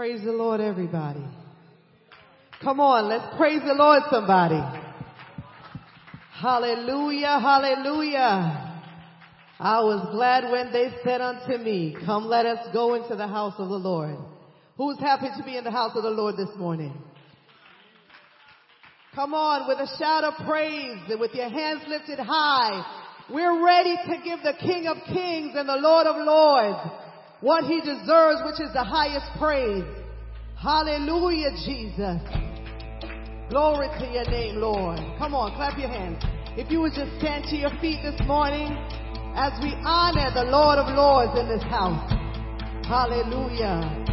Praise the Lord, everybody. Come on, let's praise the Lord, somebody. Hallelujah, hallelujah. I was glad when they said unto me, come let us go into the house of the Lord. Who's happy to be in the house of the Lord this morning? Come on with a shout of praise and with your hands lifted high. We're ready to give the King of Kings and the Lord of Lords what he deserves, which is the highest praise. Hallelujah, Jesus. Glory to your name, Lord. Come on, clap your hands. If you would just stand to your feet this morning as we honor the Lord of Lords in this house. Hallelujah.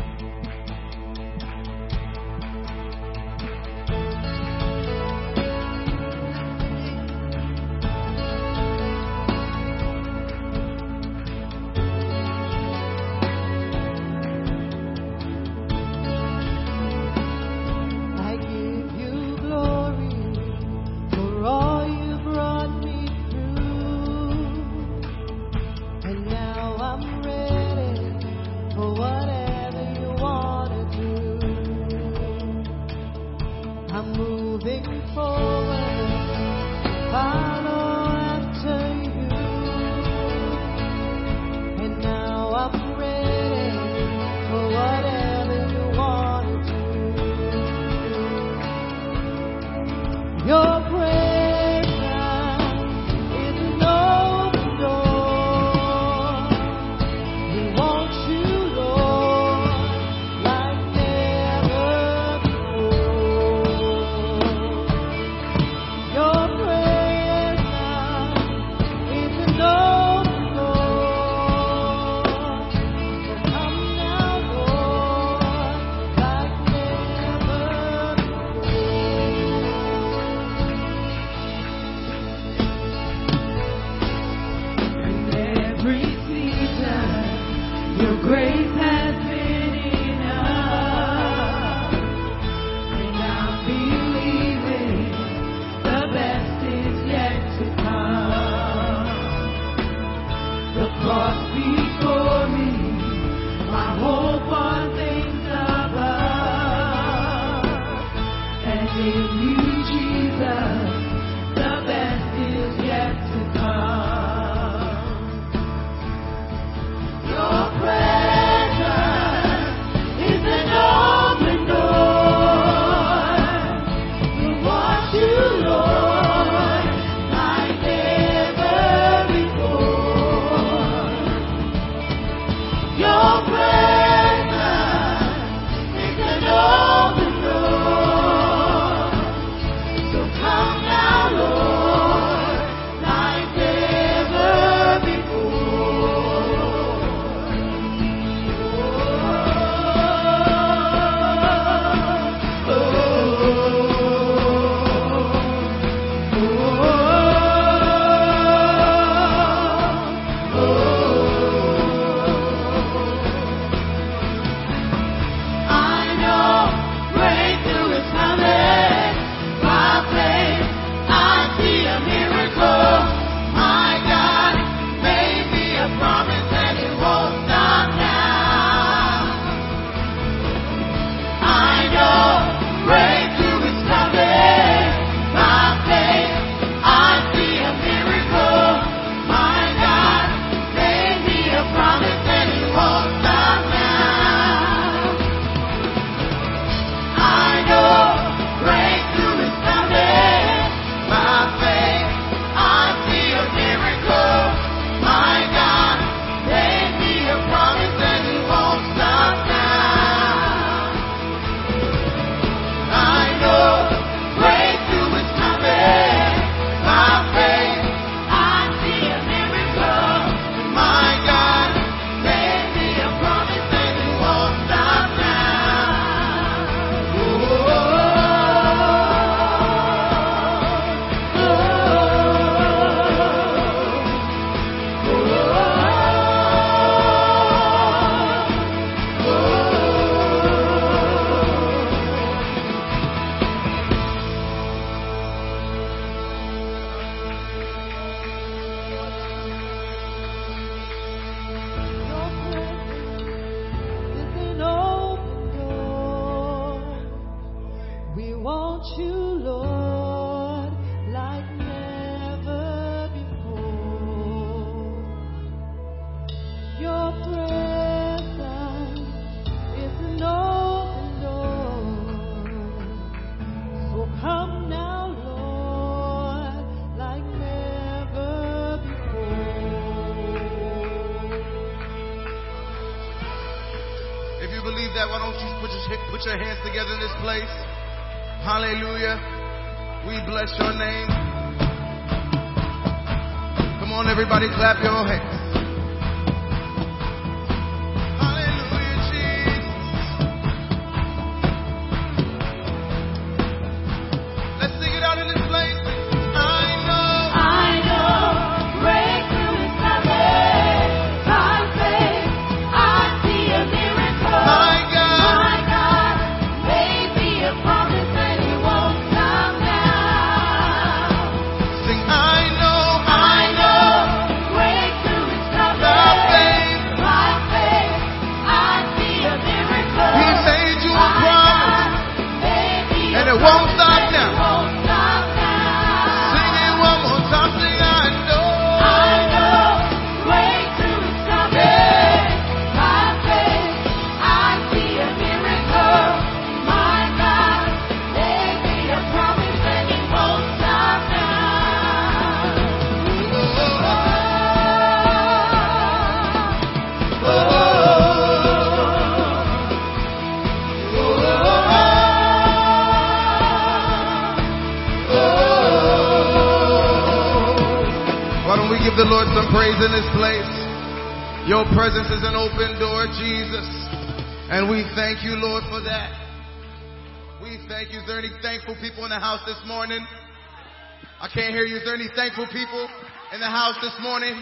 this morning.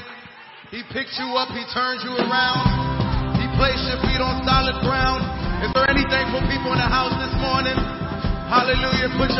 He picked you up. He turned you around. He placed your feet on solid ground. Is there anything for people in the house this morning? Hallelujah. Put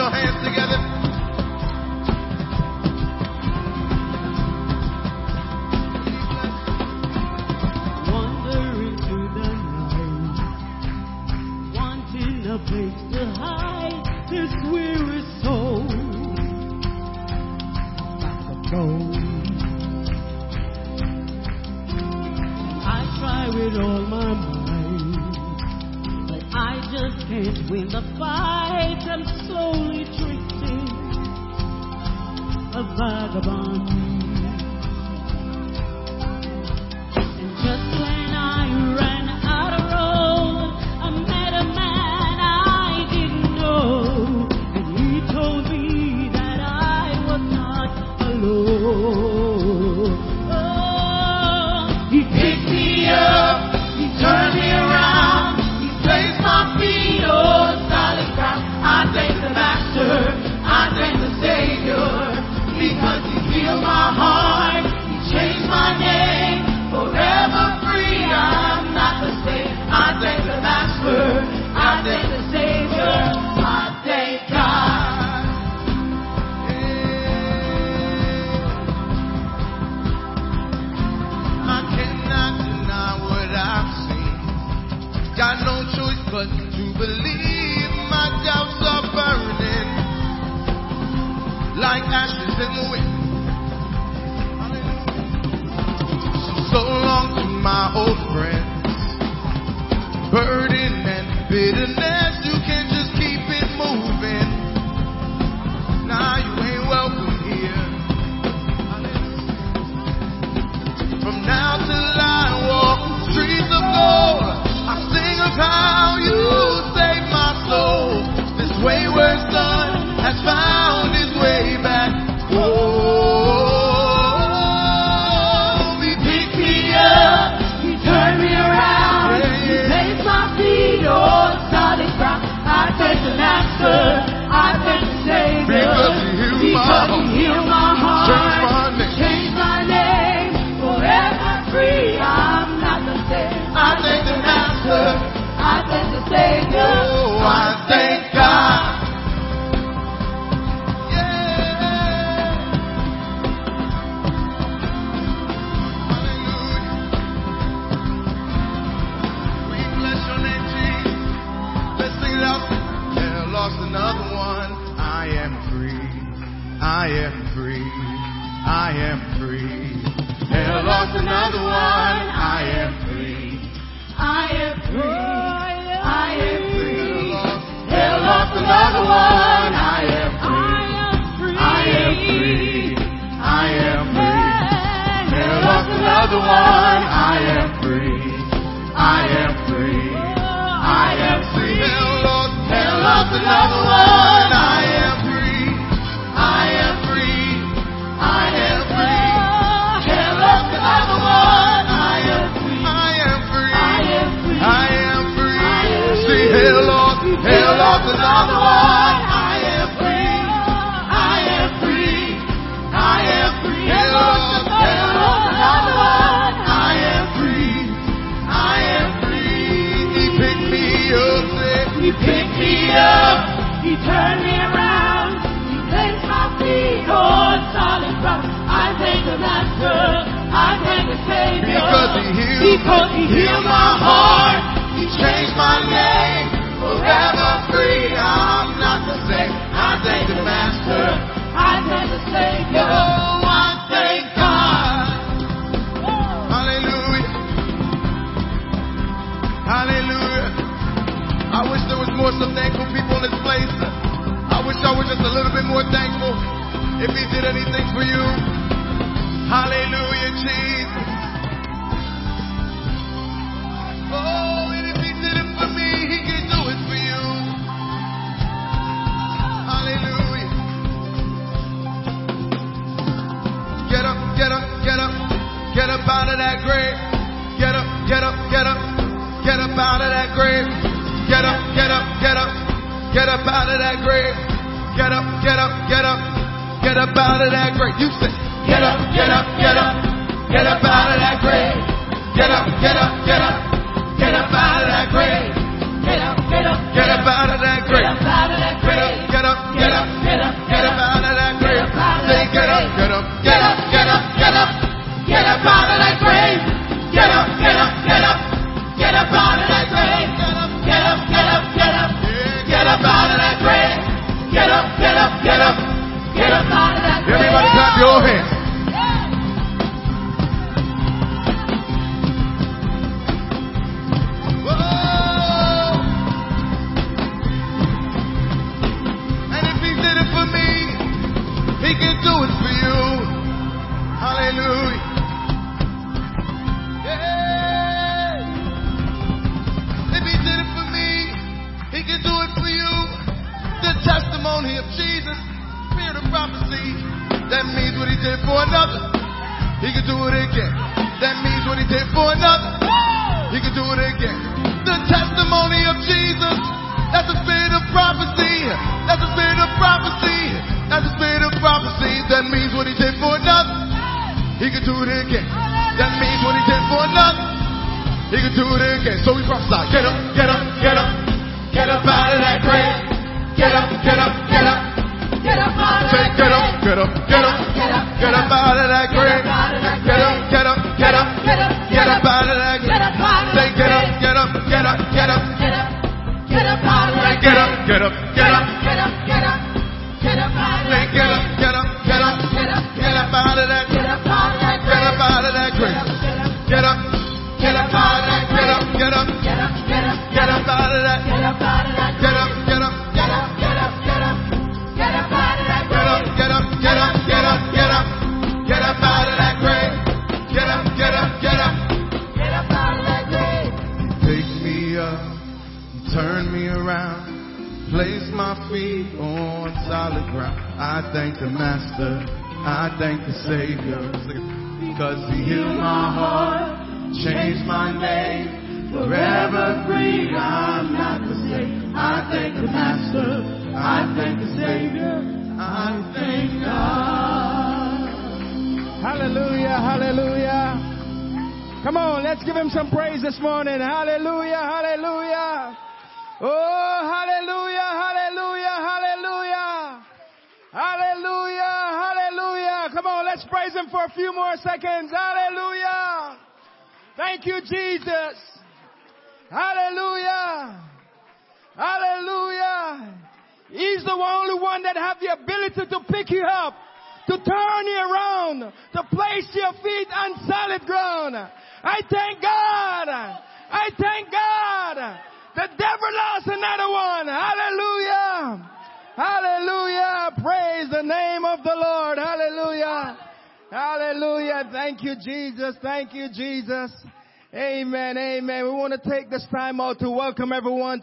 vagabond.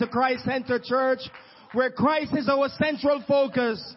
To Christ Center Church. where Christ is our central focus.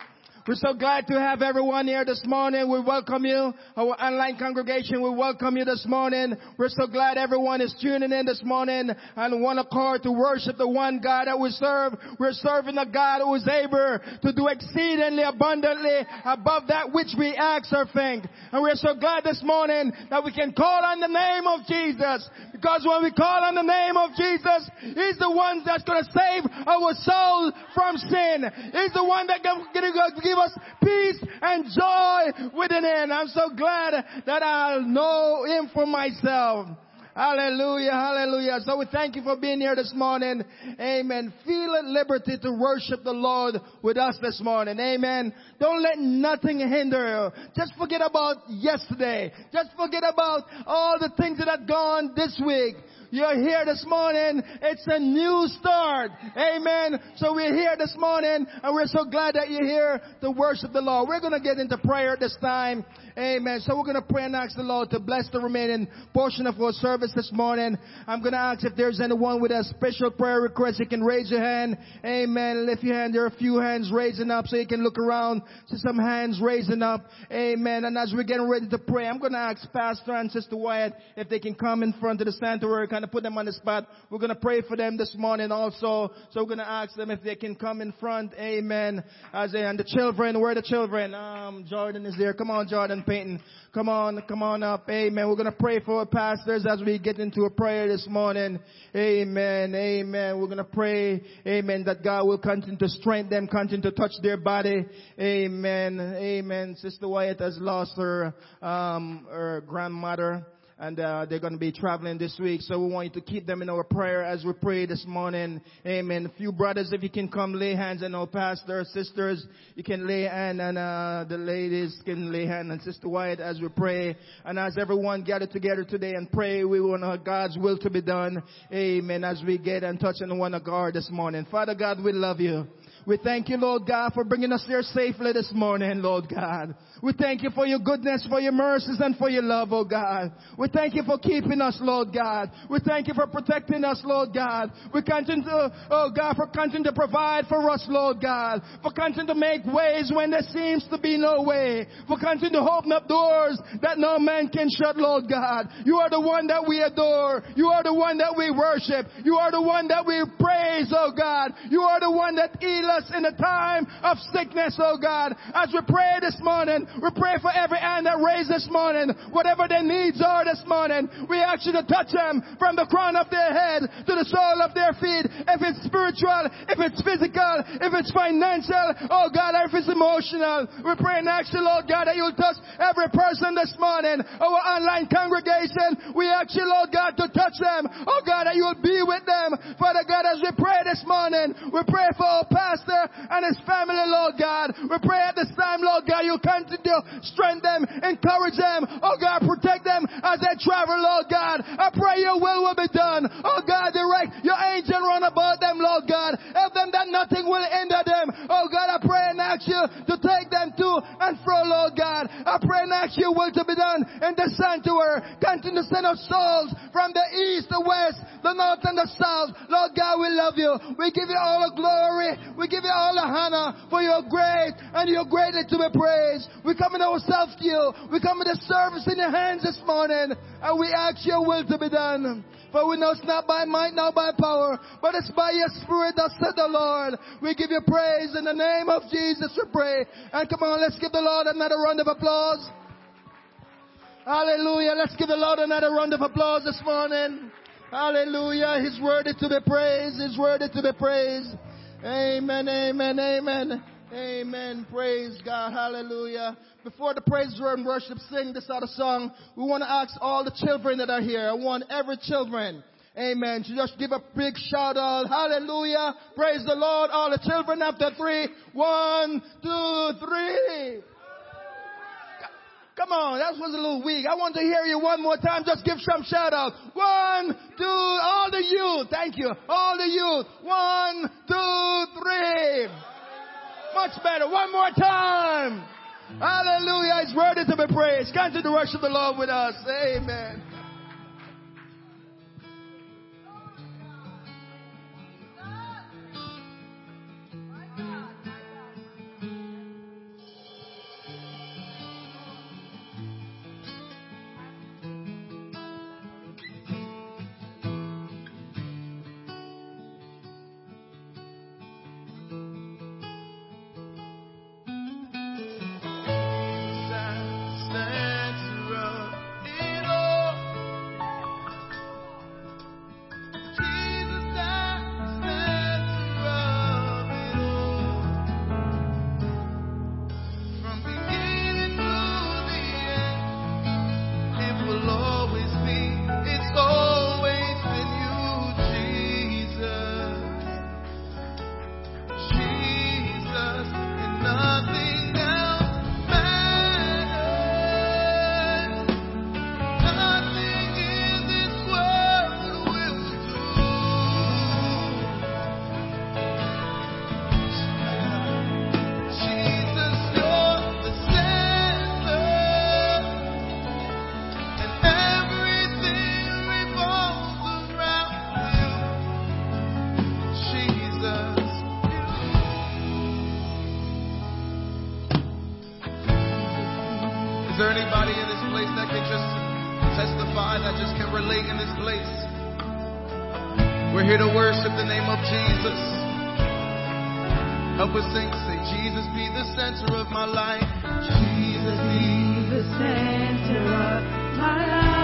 We're so glad to have everyone here this morning. We welcome you. Our online congregation, we welcome you this morning. We're so glad everyone is tuning in this morning and one accord to worship the one God that we serve. We're serving a God who is able to do exceedingly abundantly above that which we ask or think. And we're so glad this morning that we can call on the name of Jesus. Because when we call on the name of Jesus, He's the one that's going to save our soul from sin. He's the one that can give us peace and joy within Him. I'm so glad that I know Him for myself. Hallelujah, hallelujah. So we thank you for being here this morning. Amen. Feel at liberty to worship the Lord with us this morning. Amen. Don't let nothing hinder you. Just forget about yesterday. Just forget about all the things that have gone this week. You're here this morning. It's a new start. Amen. So we're here this morning and we're so glad that you're here to worship the Lord. We're going to get into prayer this time. Amen. So we're going to pray and ask the Lord to bless the remaining portion of our service this morning. I'm going to ask if there's anyone with a special prayer request, you can raise your hand. Amen. Lift your hand. There are a few hands raising up so you can look around. See some hands raising up. Amen. And as we're getting ready to pray, I'm going to ask Pastor and Sister Wyatt if they can come in front of the sanctuary, kind of put them on the spot. We're going to pray for them this morning also. So we're going to ask them if they can come in front. Amen. As they, and the children, where are the children? Um, Jordan is there. Come on, Jordan Payton. Come on, come on up. Amen. We're going to pray for our pastors as we get into a prayer this morning. Amen. Amen. We're going to pray. Amen. That God will continue to strengthen them, continue to touch their body. Amen. Amen. Sister Wyatt has lost her, um, her grandmother and uh, they're going to be traveling this week. So we want you to keep them in our prayer as we pray this morning. Amen. Few brothers, if you can come lay hands on our pastor, sisters, you can lay hand and uh, the ladies can lay hand on Sister Wyatt as we pray. And as everyone gather together today and pray, we want God's will to be done. Amen. As we get and touch on one accord this morning. Father God, we love you. We thank you, Lord God, for bringing us here safely this morning, Lord God. We thank you for your goodness, for your mercies, and for your love, oh God. We thank you for keeping us, Lord God. We thank you for protecting us, Lord God. We continue to, oh God, for continuing to provide for us, Lord God. For continuing to make ways when there seems to be no way. For continuing to open up doors that no man can shut, Lord God. You are the one that we adore. You are the one that we worship. You are the one that we praise, oh God. You are the one that heals us in the time of sickness, oh God. As we pray this morning, we pray for every hand that raised this morning, whatever their needs are this morning. We ask you to touch them from the crown of their head to the sole of their feet. If it's spiritual, if it's physical, if it's financial, oh God, if it's emotional. We pray and ask you, Lord God, that you'll touch every person this morning. Our online congregation, we ask you, Lord God, to touch them. Oh God, that you'll be with them. Father God, as we pray this morning, we pray for our pastor and his family, Lord God. We pray at this time, Lord God, you continue to strengthen them, encourage them. Oh God, protect them as they travel, Lord God. I pray your will will be done. Oh God, direct your angel run about them, Lord God. Help them that nothing will hinder them. Oh God, I pray and ask you to take them to and fro, Lord God. I pray and ask your will to be done in the sanctuary. Continue to send us souls from the east, the west, the north, and the south. Lord God, we love you. We give you all the glory. We give you all the honor for your great and your greatly to be praised. We come in ourselves to you. We come in the service in your hands this morning and we ask your will to be done. For we know it's not by might, not by power, but it's by your spirit, that said the Lord. We give you praise in the name of Jesus, we pray. And come on, let's give the Lord another round of applause. Hallelujah. Let's give the Lord another round of applause this morning. Hallelujah. He's worthy to be praised. He's worthy to be praised. Amen, amen, amen. Amen. Praise God. Hallelujah. Before the praise and worship sing this other song, we want to ask all the children that are here. I want every children. Amen. To just give a big shout out. Hallelujah. Praise the Lord. All the children after three. One, two, three. Come on, that was a little weak. I want to hear you one more time. Just give some shout out. One, two, all the youth. Thank you. All the youth. One, two, three. Much better. One more time. Hallelujah. It's worthy to be praised. Continue to the worship of the Lord with us. Amen. We're here to worship the name of Jesus. Help us sing, say, Jesus be the center of my life. Jesus be the center of my life.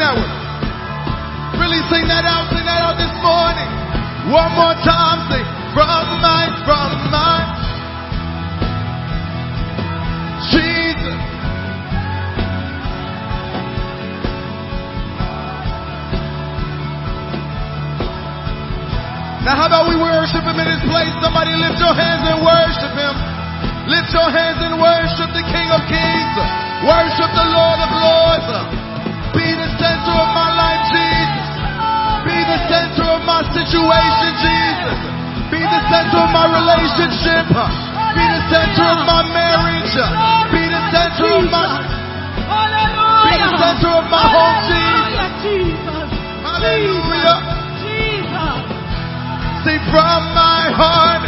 Sing that one. Really sing that out, sing that out this morning. One more time, sing from my, from my. Jesus. Now how about we worship him in his place? Somebody lift your hands and worship him. Lift your hands and worship the King of Kings. Worship the Lord of Lords. Be the center of my life, Jesus. Be the center of my situation, Jesus. Be the center of my relationship. Be the center of my marriage. Be the center of my be the center of my home, Jesus. Jesus. Hallelujah. Jesus. Say from my heart,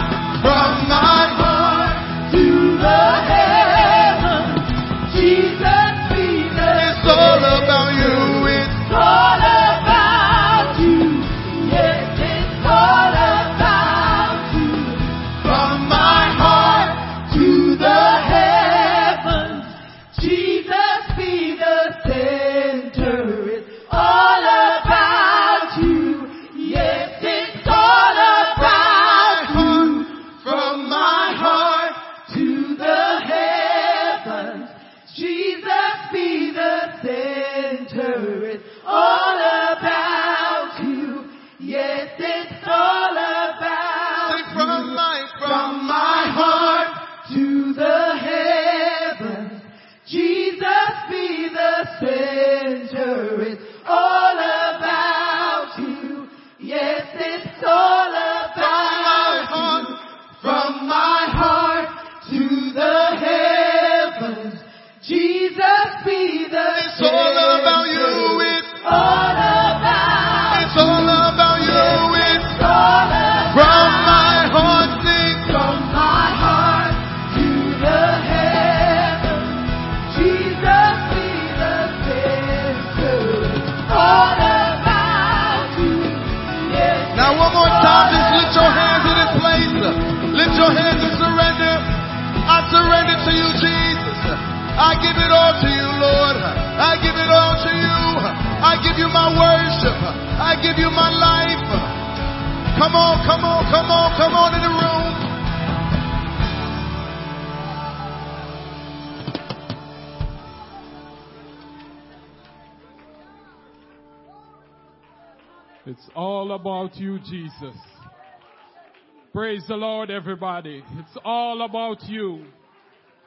everybody. It's all about you.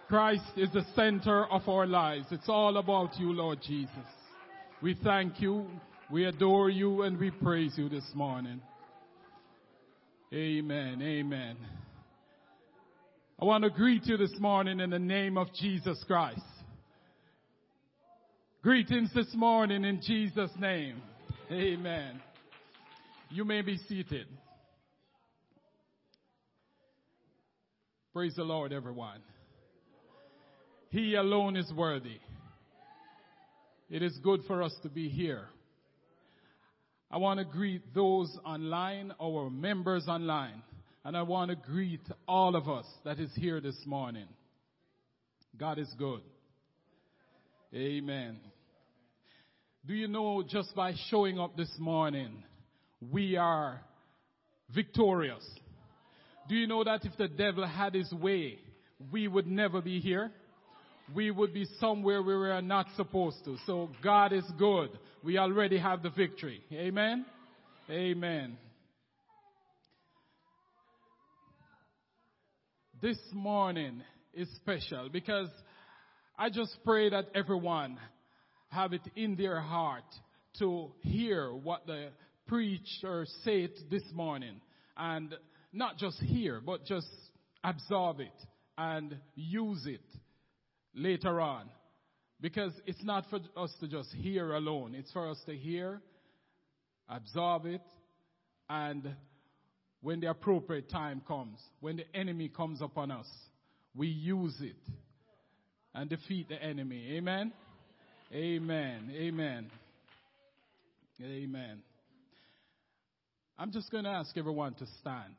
Christ is the center of our lives. It's all about you, Lord Jesus. We thank you, we adore you, and we praise you this morning. Amen. Amen. I want to greet you this morning in the name of Jesus Christ. Greetings this morning in Jesus' name. Amen. You may be seated. Praise the Lord, everyone. He alone is worthy. It is good for us to be here. I want to greet those online, our members online, and I want to greet all of us that is here this morning. God is good. Amen. Do you know just by showing up this morning, we are victorious? Do you know that if the devil had his way, we would never be here? We would be somewhere where we are not supposed to. So God is good. We already have the victory. Amen? Amen. This morning is special because I just pray that everyone have it in their heart to hear what the preacher said this morning and not just hear, but just absorb it and use it later on. Because it's not for us to just hear alone. It's for us to hear, absorb it, and when the appropriate time comes, when the enemy comes upon us, we use it and defeat the enemy. Amen? Amen. Amen. Amen. I'm just going to ask everyone to stand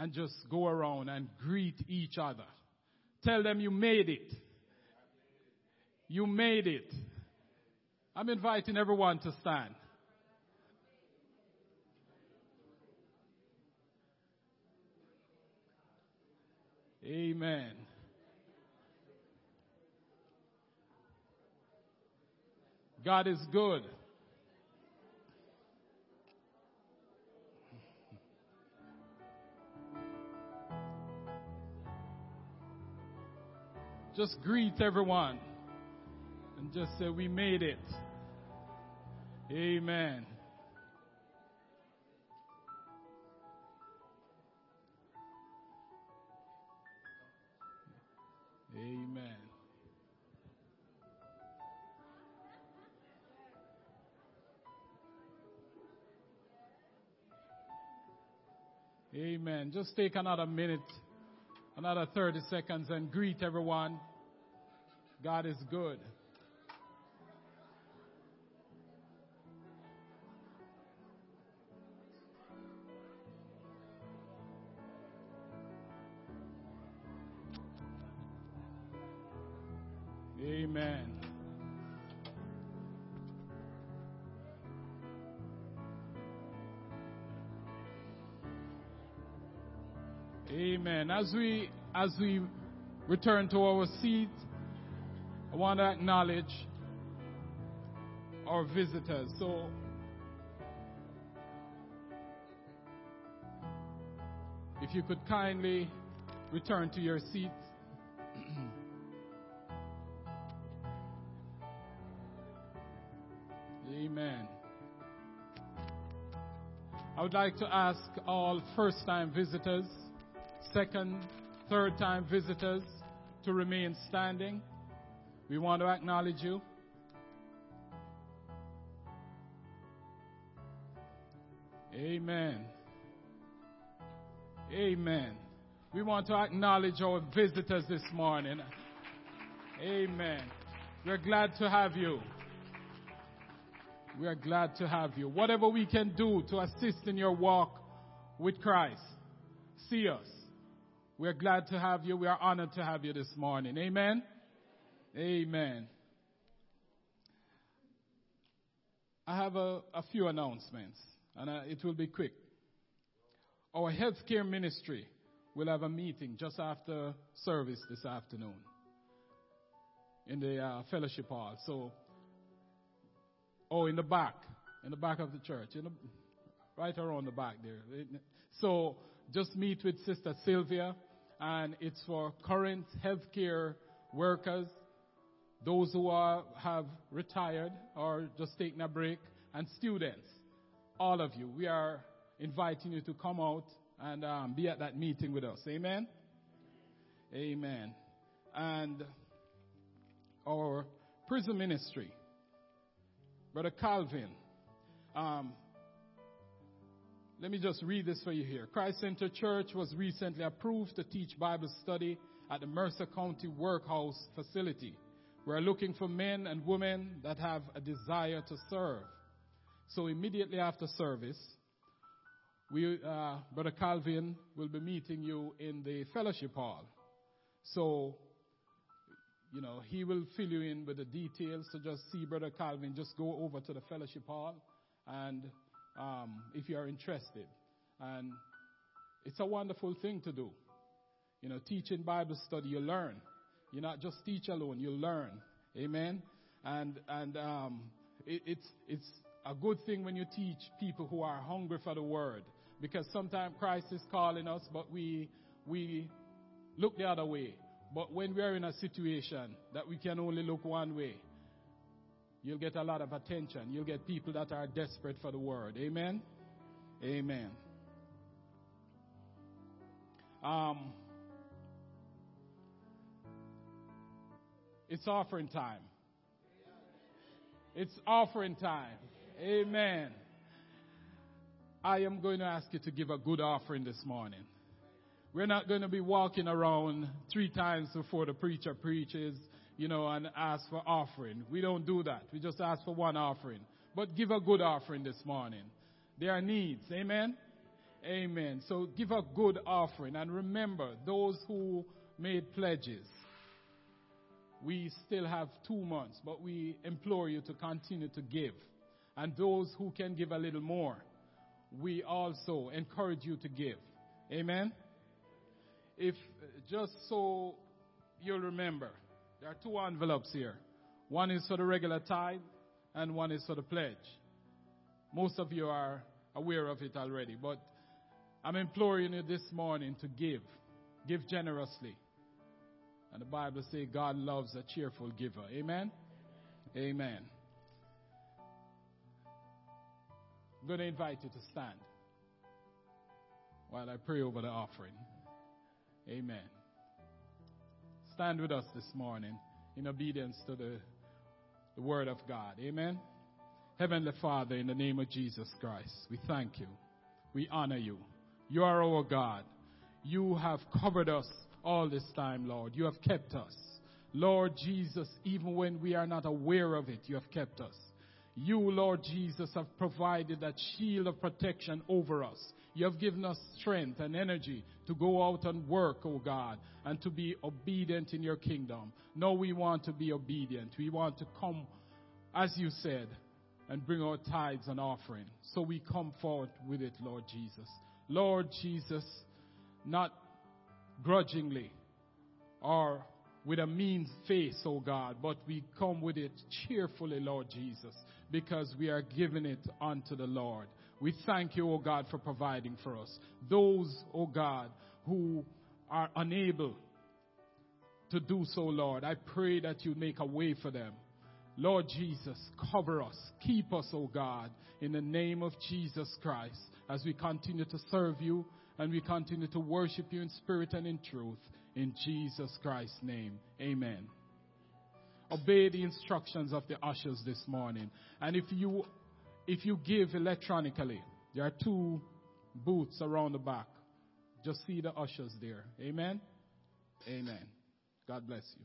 and just go around and greet each other. Tell them you made it. You made it. I'm inviting everyone to stand. Amen. God is good. Just greet everyone and just say, We made it. Amen. Amen. Amen. Just take another minute, another 30 seconds, and greet everyone. God is good. Amen. Amen. As we as we return to our seat, I want to acknowledge our visitors. So if you could kindly return to your seats. Amen. I would like to ask all first time visitors, second, third time visitors to remain standing. We want to acknowledge you. Amen. Amen. We want to acknowledge our visitors this morning. Amen. We're glad to have you. We are glad to have you. Whatever we can do to assist in your walk with Christ, see us. We are glad to have you. We are honored to have you this morning. Amen. Amen. I have a, a few announcements, and uh, it will be quick. Our healthcare ministry will have a meeting just after service this afternoon in the uh, fellowship hall. So Oh, in the back, in the back of the church, the, right around the back there. So just meet with Sister Sylvia, and it's for current healthcare workers, those who are, have retired or just taken a break, and students. All of you, we are inviting you to come out and um, be at that meeting with us. Amen. Amen. And our prison ministry Brother Calvin. Um, let me just read this for you here. Christ Center Church was recently approved to teach Bible study at the Mercer County Workhouse facility. We're looking for men and women that have a desire to serve. So immediately after service, we, uh, Brother Calvin will be meeting you in the fellowship hall. So you know, he will fill you in with the details. So just see Brother Calvin, just go over to the fellowship hall, and um, if you are interested, and it's a wonderful thing to do. You know, teaching Bible study, you learn. You not just teach alone, you learn. Amen. And and um, it, it's it's a good thing when you teach people who are hungry for the word, because sometimes Christ is calling us, but we we look the other way. But when we are in a situation that we can only look one way, you'll get a lot of attention. You'll get people that are desperate for the word. Amen? Amen. Um, it's offering time. It's offering time. Amen. I am going to ask you to give a good offering this morning. We're not going to be walking around three times before the preacher preaches, you know, and ask for offering. We don't do that. We just ask for one offering. But give a good offering this morning. There are needs. Amen? Amen. So give a good offering. And remember, those who made pledges, we still have two months, but we implore you to continue to give. And those who can give a little more, we also encourage you to give. Amen? if just so you'll remember, there are two envelopes here. One is for the regular tithe, and one is for the pledge. Most of you are aware of it already, but I'm imploring you this morning to give. Give generously. And the Bible says God loves a cheerful giver. Amen? Amen. I'm going to invite you to stand while I pray over the offering. Amen. Stand with us this morning in obedience to the, the Word of God. Amen. Heavenly Father, in the name of Jesus Christ, we thank you. We honor you. You are our God. You have covered us all this time, Lord. You have kept us. Lord Jesus, even when we are not aware of it, you have kept us. You, Lord Jesus, have provided that shield of protection over us. You have given us strength and energy to go out and work, O oh God, and to be obedient in your kingdom. No, we want to be obedient. We want to come, as you said, and bring our tithes and offering. So we come forward with it, Lord Jesus. Lord Jesus, not grudgingly or with a mean face, oh God, but we come with it cheerfully, Lord Jesus, because we are giving it unto the Lord. We thank you, O God, for providing for us. Those, O God, who are unable to do so, Lord, I pray that you make a way for them. Lord Jesus, cover us. Keep us, O God, in the name of Jesus Christ, as we continue to serve you and we continue to worship you in spirit and in truth. In Jesus Christ's name, amen. Obey the instructions of the ushers this morning. And if you if you give electronically, there are two booths around the back. Just see the ushers there. Amen. Amen. God bless you.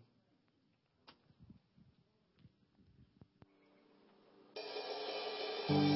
Thank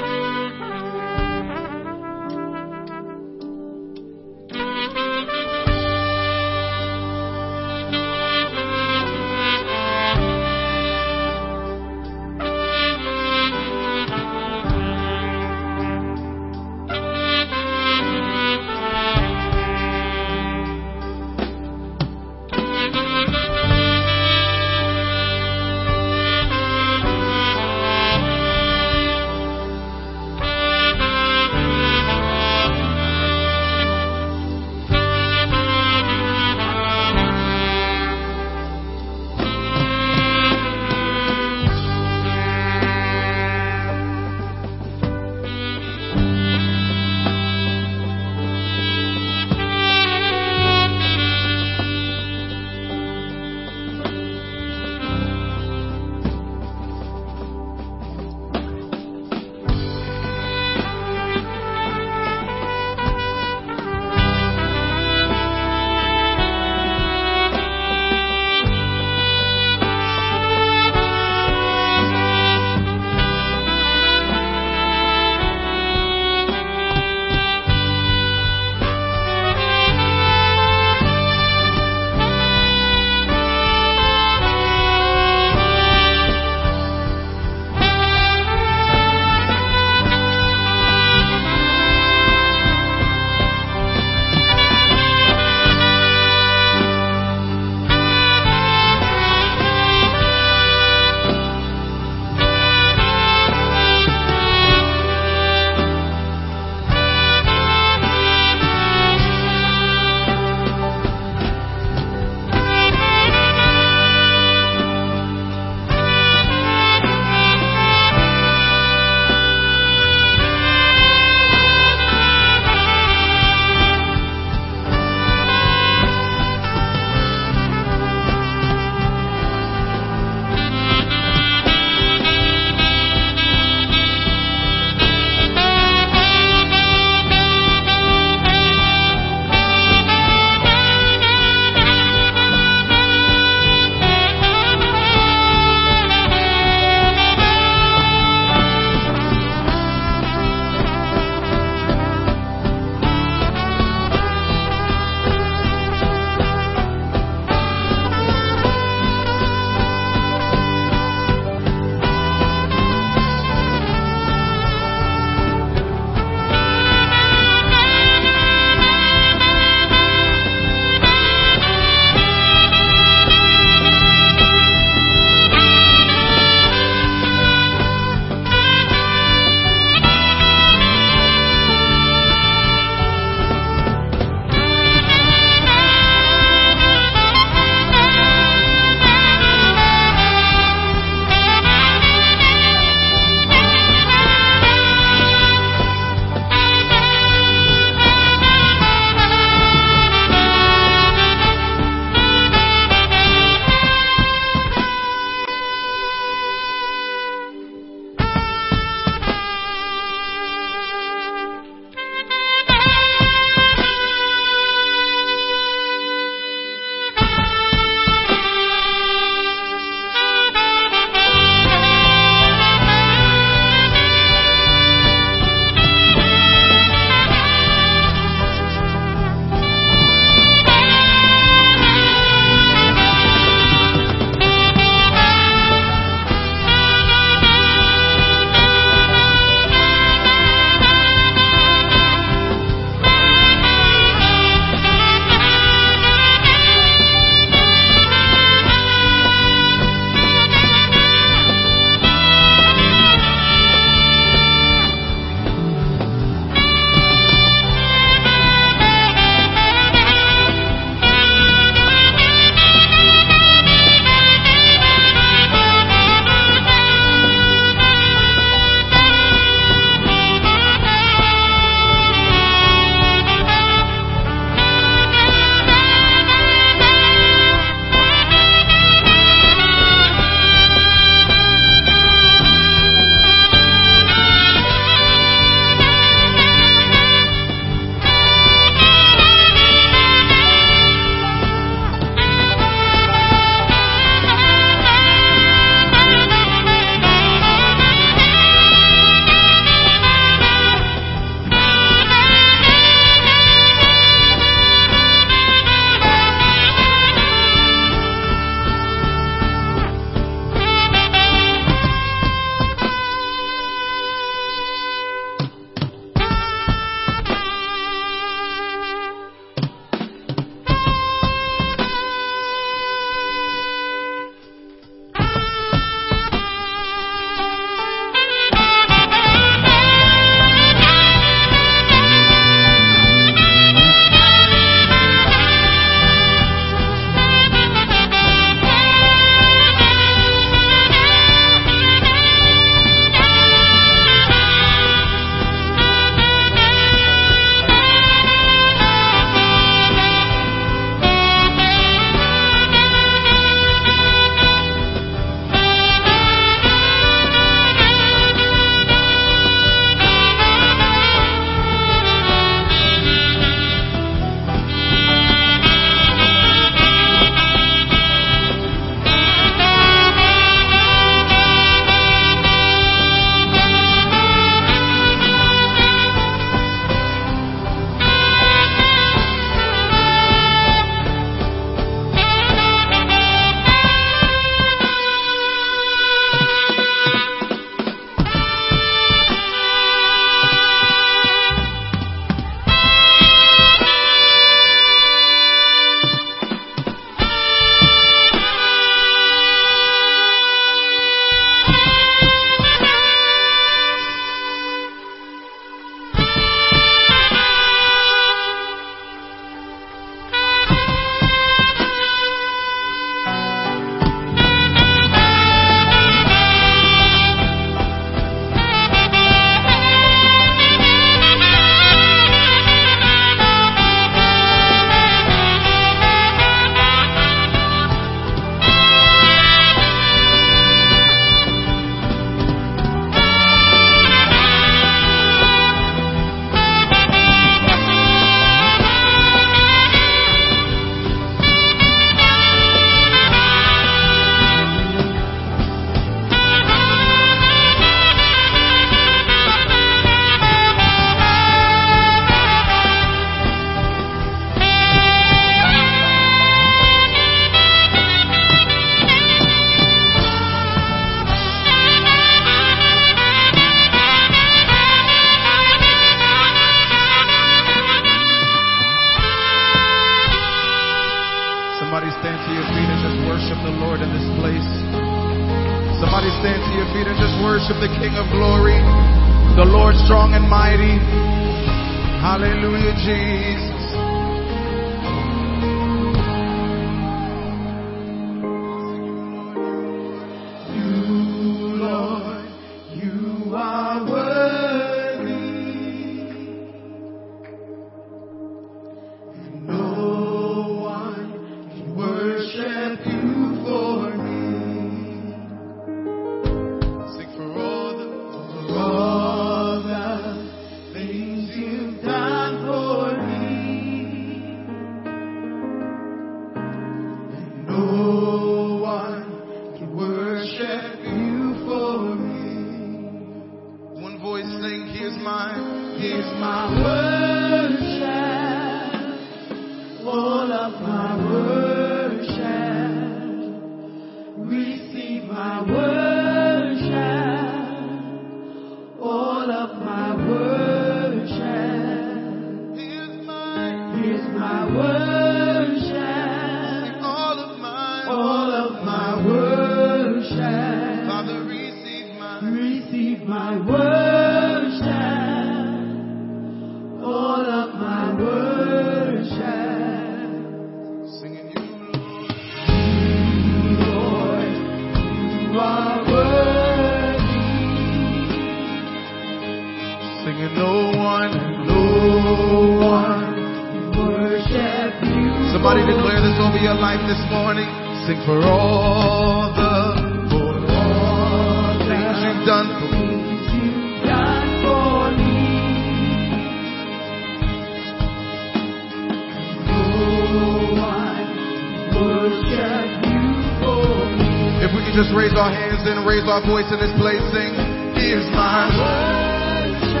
If we could just raise our hands and raise our voice in this place, sing, He is my worship.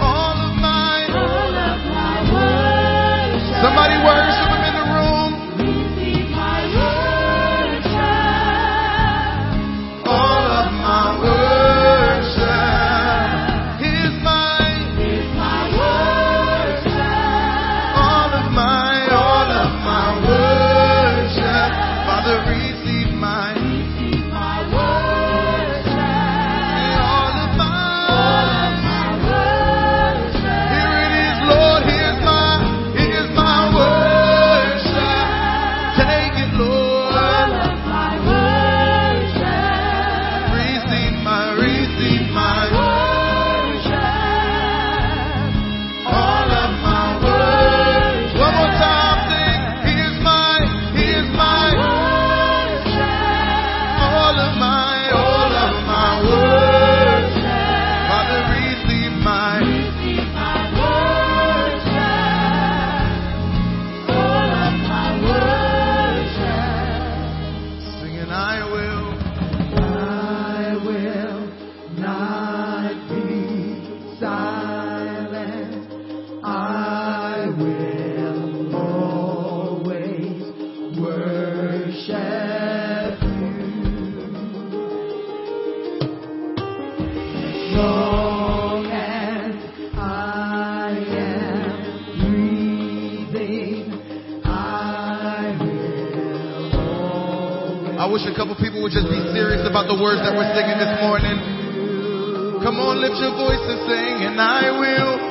All of my, all of my worship. Somebody worship. about the words that we're singing this morning. Come on, lift your voice and sing, and I will.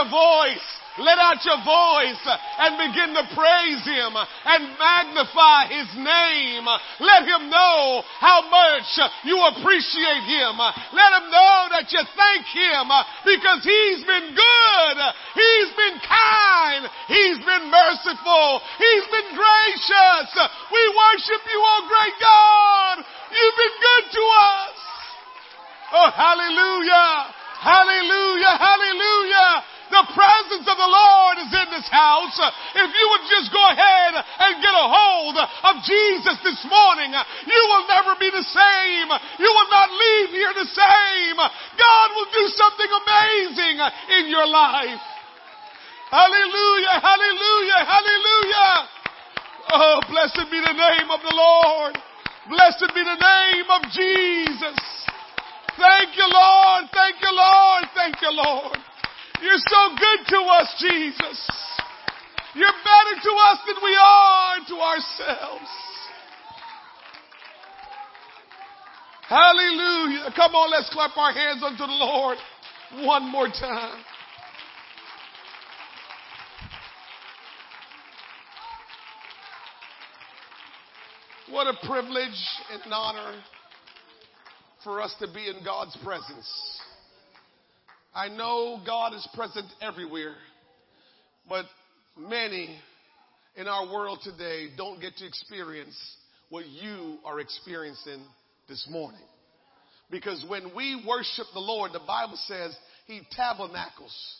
Your voice? Let out your voice and begin to praise Him and magnify His name. Let Him know how much you appreciate Him. Let Him know that you thank Him because He's been good. He's been kind. He's been merciful. He's been gracious. We worship you, oh great God. You've been good to us. Oh, hallelujah. Hallelujah. Hallelujah. The presence of the Lord is in this house. If you would just go ahead and get a hold of Jesus this morning, you will never be the same. You will not leave here the same. God will do something amazing in your life. Hallelujah, hallelujah, hallelujah. Oh, blessed be the name of the Lord. Blessed be the name of Jesus. Thank you, Lord. Thank you, Lord. Thank you, Lord. You're so good to us, Jesus. You're better to us than we are to ourselves. Hallelujah. Come on, let's clap our hands unto the Lord one more time. What a privilege and an honor for us to be in God's presence. I know God is present everywhere, but many in our world today don't get to experience what you are experiencing this morning. Because when we worship the Lord, the Bible says He tabernacles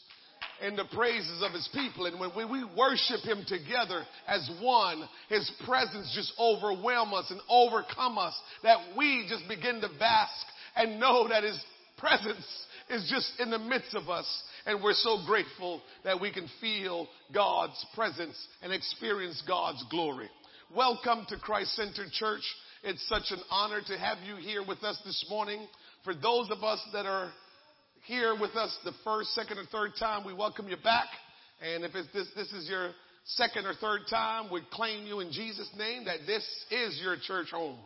in the praises of His people. And when we worship Him together as one, His presence just overwhelm us and overcome us that we just begin to bask and know that His presence is just in the midst of us. And we're so grateful that we can feel God's presence and experience God's glory. Welcome to Christ Centered Church. It's such an honor to have you here with us this morning. For those of us that are here with us the first, second, or third time, we welcome you back. And if this, this is your second or third time, we claim you in Jesus' name that this is your church home.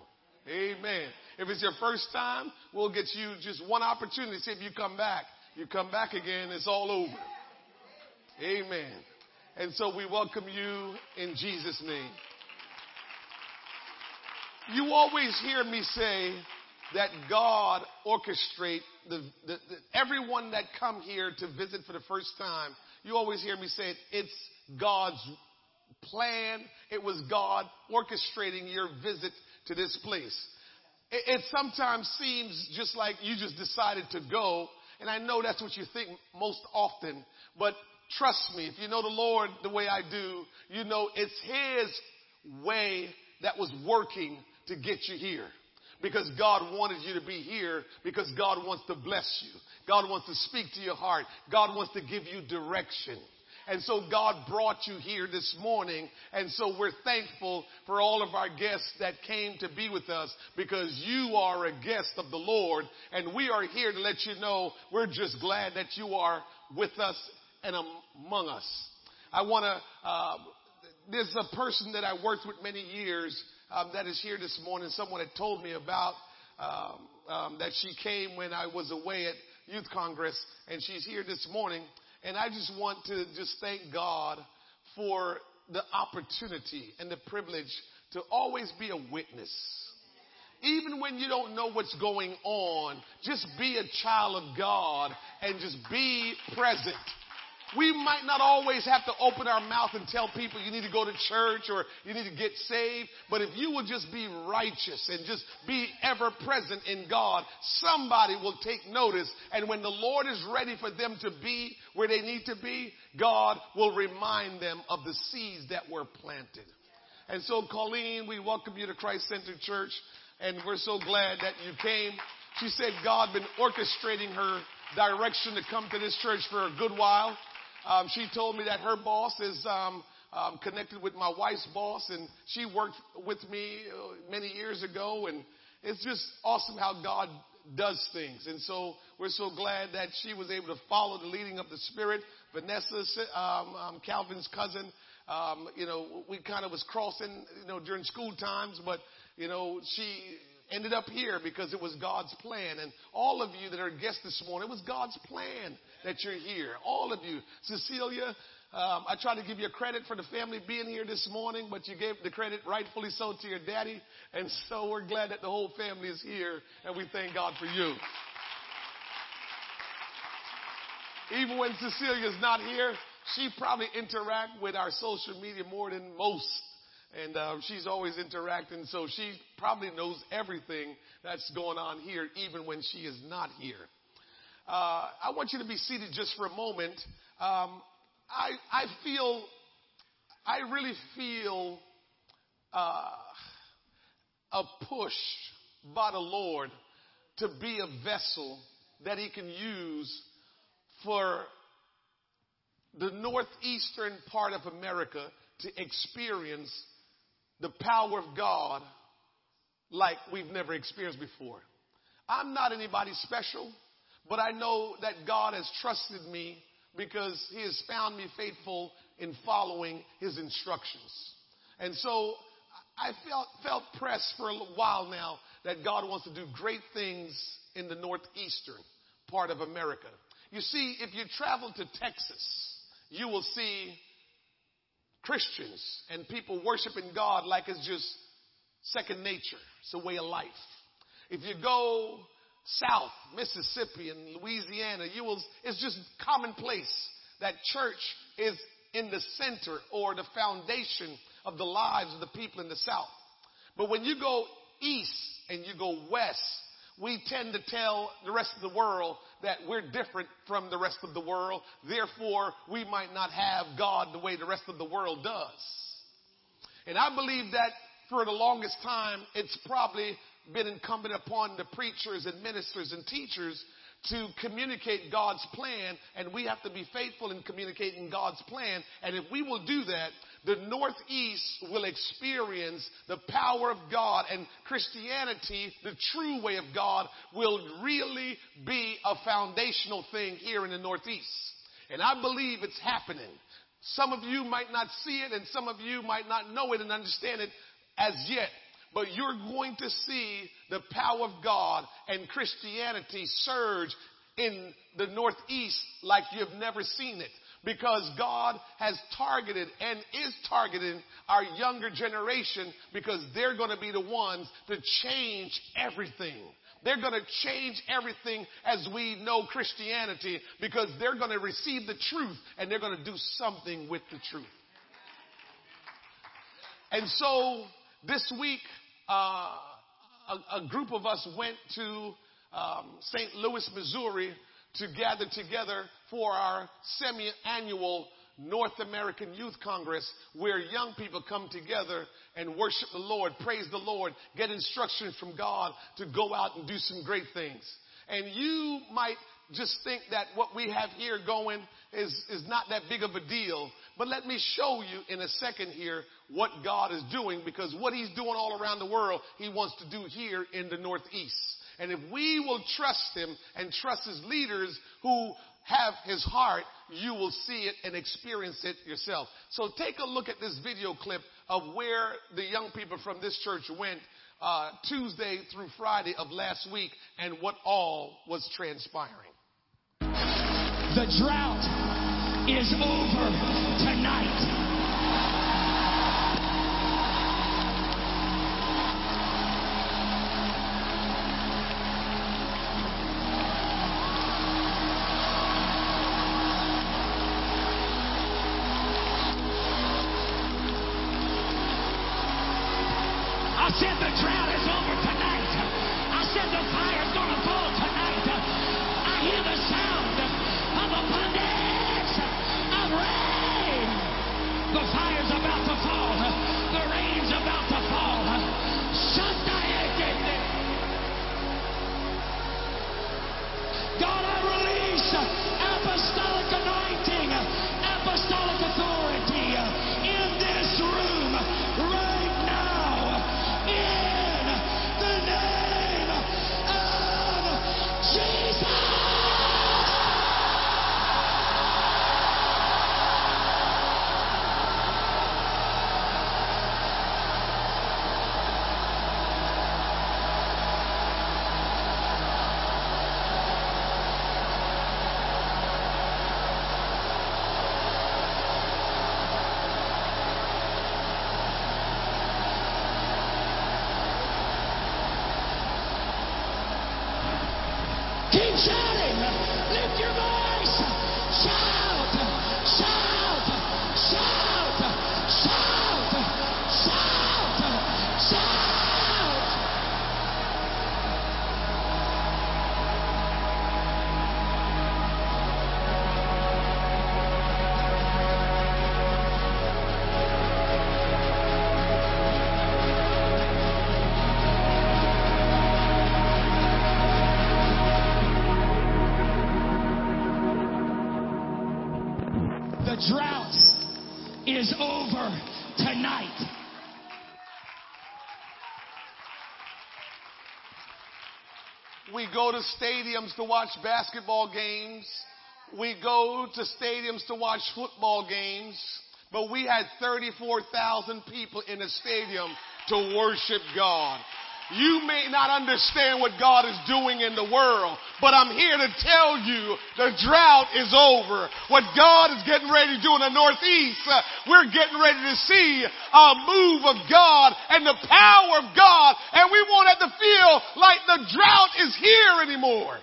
Amen. If it's your first time, we'll get you just one opportunity see if you come back. You come back again, it's all over. Amen. And so we welcome you in Jesus' name. You always hear me say that God orchestrate the, the, the, everyone that come here to visit for the first time. You always hear me say it, it's God's plan. It was God orchestrating your visit to this place. It, it sometimes seems just like you just decided to go, and I know that's what you think most often, but trust me, if you know the Lord the way I do, you know it's His way that was working to get you here. Because God wanted you to be here because God wants to bless you. God wants to speak to your heart. God wants to give you direction. And so God brought you here this morning. And so we're thankful for all of our guests that came to be with us because you are a guest of the Lord. And we are here to let you know we're just glad that you are with us and among us. I want to, uh, there's a person that I worked with many years um, that is here this morning. Someone had told me about um, um, that she came when I was away at Youth Congress, and she's here this morning. And I just want to just thank God for the opportunity and the privilege to always be a witness. Even when you don't know what's going on, just be a child of God and just be present. We might not always have to open our mouth and tell people you need to go to church or you need to get saved, but if you will just be righteous and just be ever present in God, somebody will take notice. And when the Lord is ready for them to be where they need to be, God will remind them of the seeds that were planted. And so, Colleen, we welcome you to Christ Centered Church, and we're so glad that you came. She said God been orchestrating her direction to come to this church for a good while. Um, she told me that her boss is um, um, connected with my wife's boss, and she worked with me uh, many years ago. And it's just awesome how God does things. And so we're so glad that she was able to follow the leading of the Spirit. Vanessa, um, um, Calvin's cousin, um, you know, we kind of was crossing, you know, during school times, but you know, she ended up here because it was God's plan. And all of you that are guests this morning, it was God's plan that you're here. All of you. Cecilia, um, I tried to give you credit for the family being here this morning, but you gave the credit rightfully so to your daddy. And so we're glad that the whole family is here, and we thank God for you. Even when Cecilia's not here, she probably interact with our social media more than most. And uh, she's always interacting, so she probably knows everything that's going on here, even when she is not here. Uh, I want you to be seated just for a moment. Um, I, I feel, I really feel uh, a push by the Lord to be a vessel that He can use for the northeastern part of America to experience the power of God like we've never experienced before. I'm not anybody special, but I know that God has trusted me because He has found me faithful in following His instructions. And so I felt, felt pressed for a while now that God wants to do great things in the northeastern part of America. You see, if you travel to Texas, you will see Christians and people worshiping God like it's just second nature. It's a way of life. If you go south, Mississippi and Louisiana, you will, it's just commonplace that church is in the center or the foundation of the lives of the people in the south. But when you go east and you go west, we tend to tell the rest of the world that we're different from the rest of the world. Therefore, we might not have God the way the rest of the world does. And I believe that for the longest time, it's probably been incumbent upon the preachers and ministers and teachers to communicate God's plan, and we have to be faithful in communicating God's plan. And if we will do that, the Northeast will experience the power of God, and Christianity, the true way of God, will really be a foundational thing here in the Northeast. And I believe it's happening. Some of you might not see it, and some of you might not know it and understand it as yet. But you're going to see the power of God and Christianity surge in the Northeast like you've never seen it. Because God has targeted and is targeting our younger generation because they're going to be the ones to change everything. They're going to change everything as we know Christianity because they're going to receive the truth and they're going to do something with the truth. And so this week, uh, a, a, group of us went to um, St. Louis, Missouri to gather together for our semi-annual North American Youth Congress where young people come together and worship the Lord, praise the Lord, get instructions from God to go out and do some great things. And you might just think that what we have here going is, is not that big of a deal. But let me show you in a second here what God is doing because what He's doing all around the world, He wants to do here in the Northeast. And if we will trust Him and trust His leaders who have His heart, you will see it and experience it yourself. So take a look at this video clip of where the young people from this church went uh, Tuesday through Friday of last week and what all was transpiring. The drought is over tonight. Go to stadiums to watch basketball games. We go to stadiums to watch football games. But we had 34,000 people in a stadium to worship God. You may not understand what God is doing in the world, but I'm here to tell you the drought is over. What God is getting ready to do in the Northeast, uh, we're getting ready to see a move of God and the power of God, and we won't have to feel like the drought is here anymore.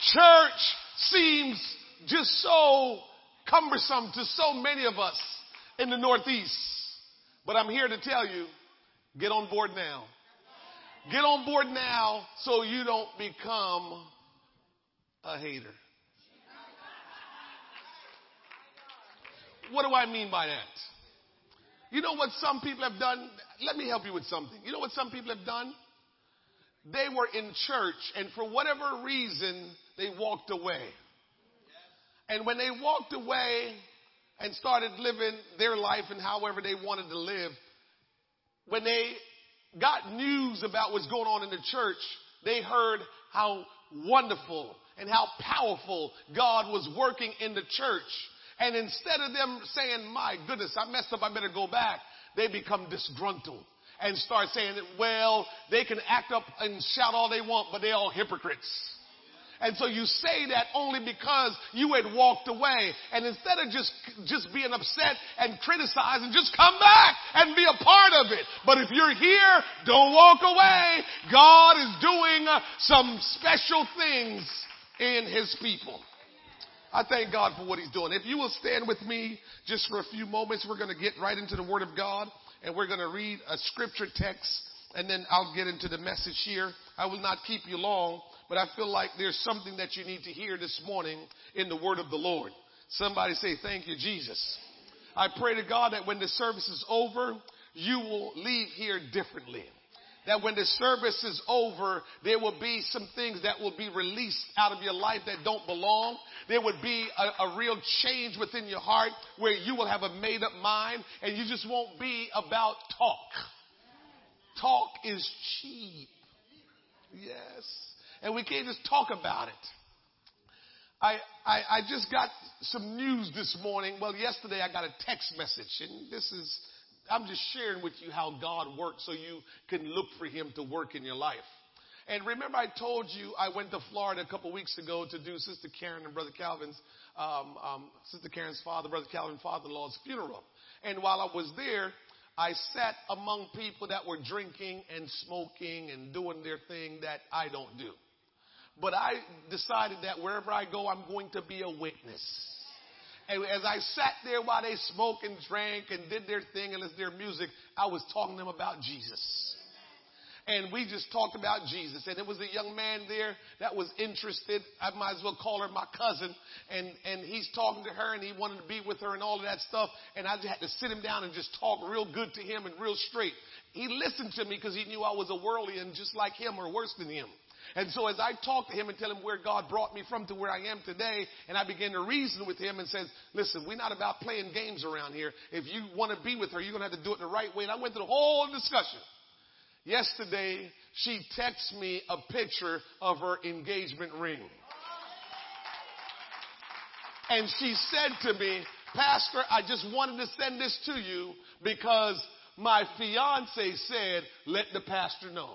Church seems just so cumbersome to so many of us in the Northeast. But I'm here to tell you, get on board now. Get on board now so you don't become a hater. What do I mean by that? You know what some people have done? Let me help you with something. You know what some people have done? They were in church and for whatever reason, they walked away. And when they walked away, and started living their life and however they wanted to live, when they got news about what's going on in the church, they heard how wonderful and how powerful God was working in the church. And instead of them saying, my goodness, I messed up, I better go back, they become disgruntled and start saying, that, well, they can act up and shout all they want, but they're all hypocrites. And so you say that only because you had walked away. And instead of just, just being upset and criticizing, just come back and be a part of it. But if you're here, don't walk away. God is doing uh, some special things in His people. I thank God for what He's doing. If you will stand with me just for a few moments, we're going to get right into the Word of God and we're going to read a scripture text and then I'll get into the message here. I will not keep you long, but I feel like there's something that you need to hear this morning in the word of the Lord. Somebody say, thank you, Jesus. I pray to God that when the service is over, you will leave here differently. That when the service is over, there will be some things that will be released out of your life that don't belong. There would be a, a real change within your heart where you will have a made up mind and you just won't be about talk. Talk is cheap. Yes. And we can't just talk about it. I, I, I just got some news this morning. Well, yesterday I got a text message, and this is, I'm just sharing with you how God works so you can look for Him to work in your life. And remember, I told you I went to Florida a couple weeks ago to do Sister Karen and Brother Calvin's, um, um, Sister Karen's father, Brother Calvin's father-in-law's funeral. And while I was there, I sat among people that were drinking and smoking and doing their thing that I don't do. But I decided that wherever I go, I'm going to be a witness. And as I sat there while they smoked and drank and did their thing and listened to their music, I was talking to them about Jesus and we just talked about Jesus. And there was a young man there that was interested. I might as well call her my cousin. And, and he's talking to her and he wanted to be with her and all of that stuff. And I just had to sit him down and just talk real good to him and real straight. He listened to me because he knew I was a worldly and just like him or worse than him. And so as I talk to him and tell him where God brought me from to where I am today, and I begin to reason with him and says, listen, we're not about playing games around here. If you want to be with her, you're going to have to do it the right way. And I went through the whole discussion. Yesterday, she texted me a picture of her engagement ring. And she said to me, Pastor, I just wanted to send this to you because my fiance said, let the pastor know.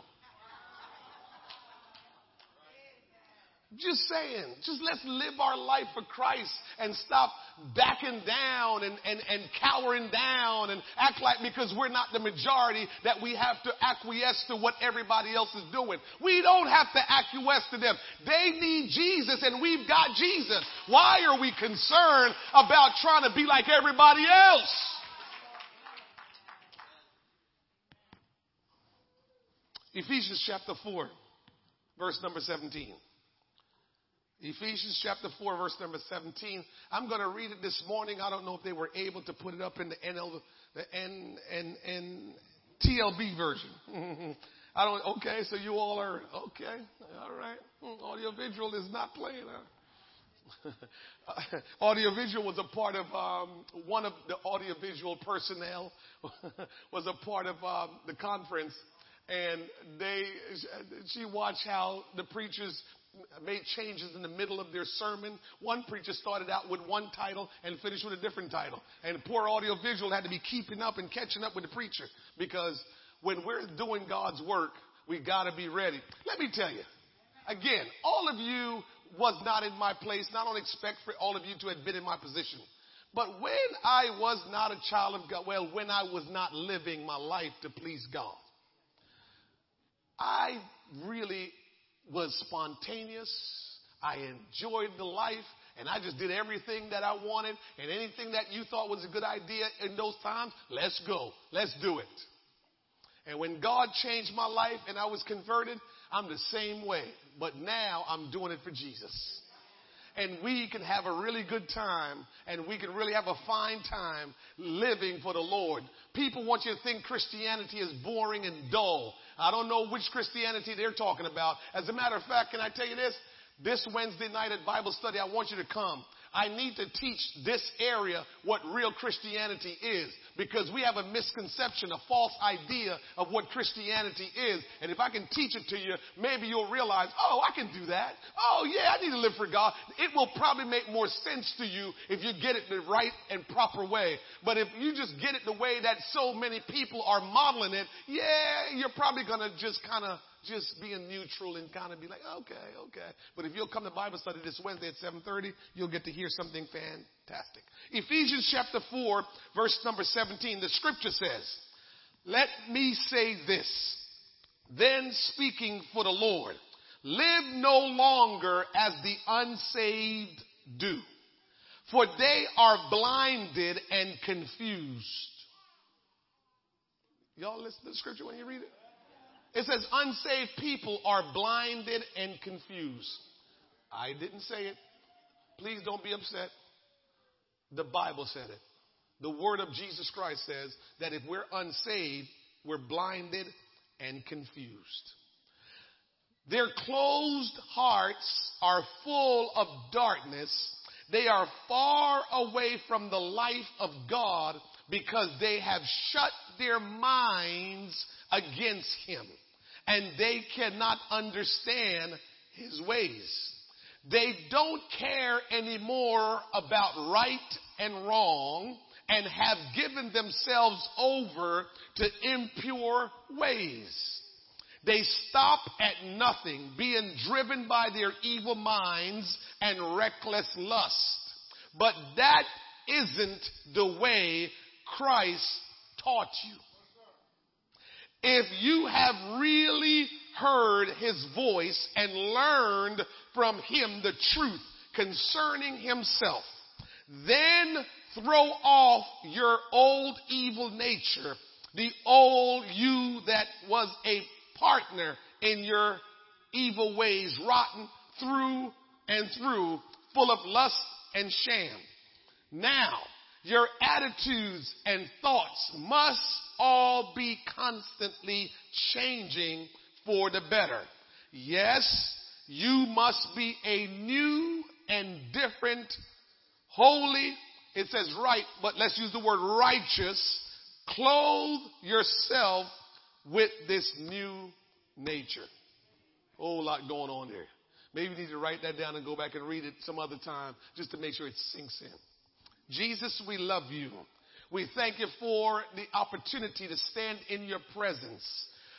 Just saying, just let's live our life for Christ and stop backing down and, and, and cowering down and act like because we're not the majority that we have to acquiesce to what everybody else is doing. We don't have to acquiesce to them. They need Jesus and we've got Jesus. Why are we concerned about trying to be like everybody else? Ephesians chapter 4, verse number 17. Ephesians chapter 4 verse number 17. I'm going to read it this morning. I don't know if they were able to put it up in the NL, the N, N, N, TLB version. I don't, okay, so you all are, okay, all right. Hmm, Audio visual is not playing. Huh? audiovisual was a part of um, one of the audiovisual personnel was a part of um, the conference, and they she watched how the preachers made changes in the middle of their sermon. One preacher started out with one title and finished with a different title, and poor audiovisual had to be keeping up and catching up with the preacher because when we're doing God's work, we got to be ready. Let me tell you. Again, all of you was not in my place. And I don't expect for all of you to have been in my position. But when I was not a child of God, well, when I was not living my life to please God, I really was spontaneous. I enjoyed the life and I just did everything that I wanted and anything that you thought was a good idea in those times, let's go. Let's do it. And when God changed my life and I was converted, I'm the same way. But now I'm doing it for Jesus. And we can have a really good time and we can really have a fine time living for the Lord. People want you to think Christianity is boring and dull. I don't know which Christianity they're talking about. As a matter of fact, can I tell you this? This Wednesday night at Bible study, I want you to come. I need to teach this area what real Christianity is because we have a misconception, a false idea of what Christianity is. And if I can teach it to you, maybe you'll realize, oh, I can do that. Oh, yeah, I need to live for God. It will probably make more sense to you if you get it the right and proper way. But if you just get it the way that so many people are modeling it, yeah, you're probably going to just kind of just being neutral and kind of be like, okay, okay. But if you'll come to Bible study this Wednesday at 7:30, you'll get to hear something fantastic. Ephesians chapter 4, verse number 17, the scripture says, Let me say this, then speaking for the Lord, live no longer as the unsaved do, for they are blinded and confused. Y'all listen to the scripture when you read it? It says unsaved people are blinded and confused. I didn't say it. Please don't be upset. The Bible said it. The word of Jesus Christ says that if we're unsaved, we're blinded and confused. Their closed hearts are full of darkness. They are far away from the life of God because they have shut their minds against Him and they cannot understand his ways. They don't care anymore about right and wrong and have given themselves over to impure ways. They stop at nothing, being driven by their evil minds and reckless lust. But that isn't the way Christ taught you. If you have really heard his voice and learned from him the truth concerning himself, then throw off your old evil nature, the old you that was a partner in your evil ways, rotten through and through, full of lust and sham. Now, your attitudes and thoughts must all be constantly changing for the better. Yes, you must be a new and different, holy, it says right, but let's use the word righteous. Clothe yourself with this new nature. Whole lot going on there. Maybe you need to write that down and go back and read it some other time just to make sure it sinks in. Jesus, we love you. We thank you for the opportunity to stand in your presence.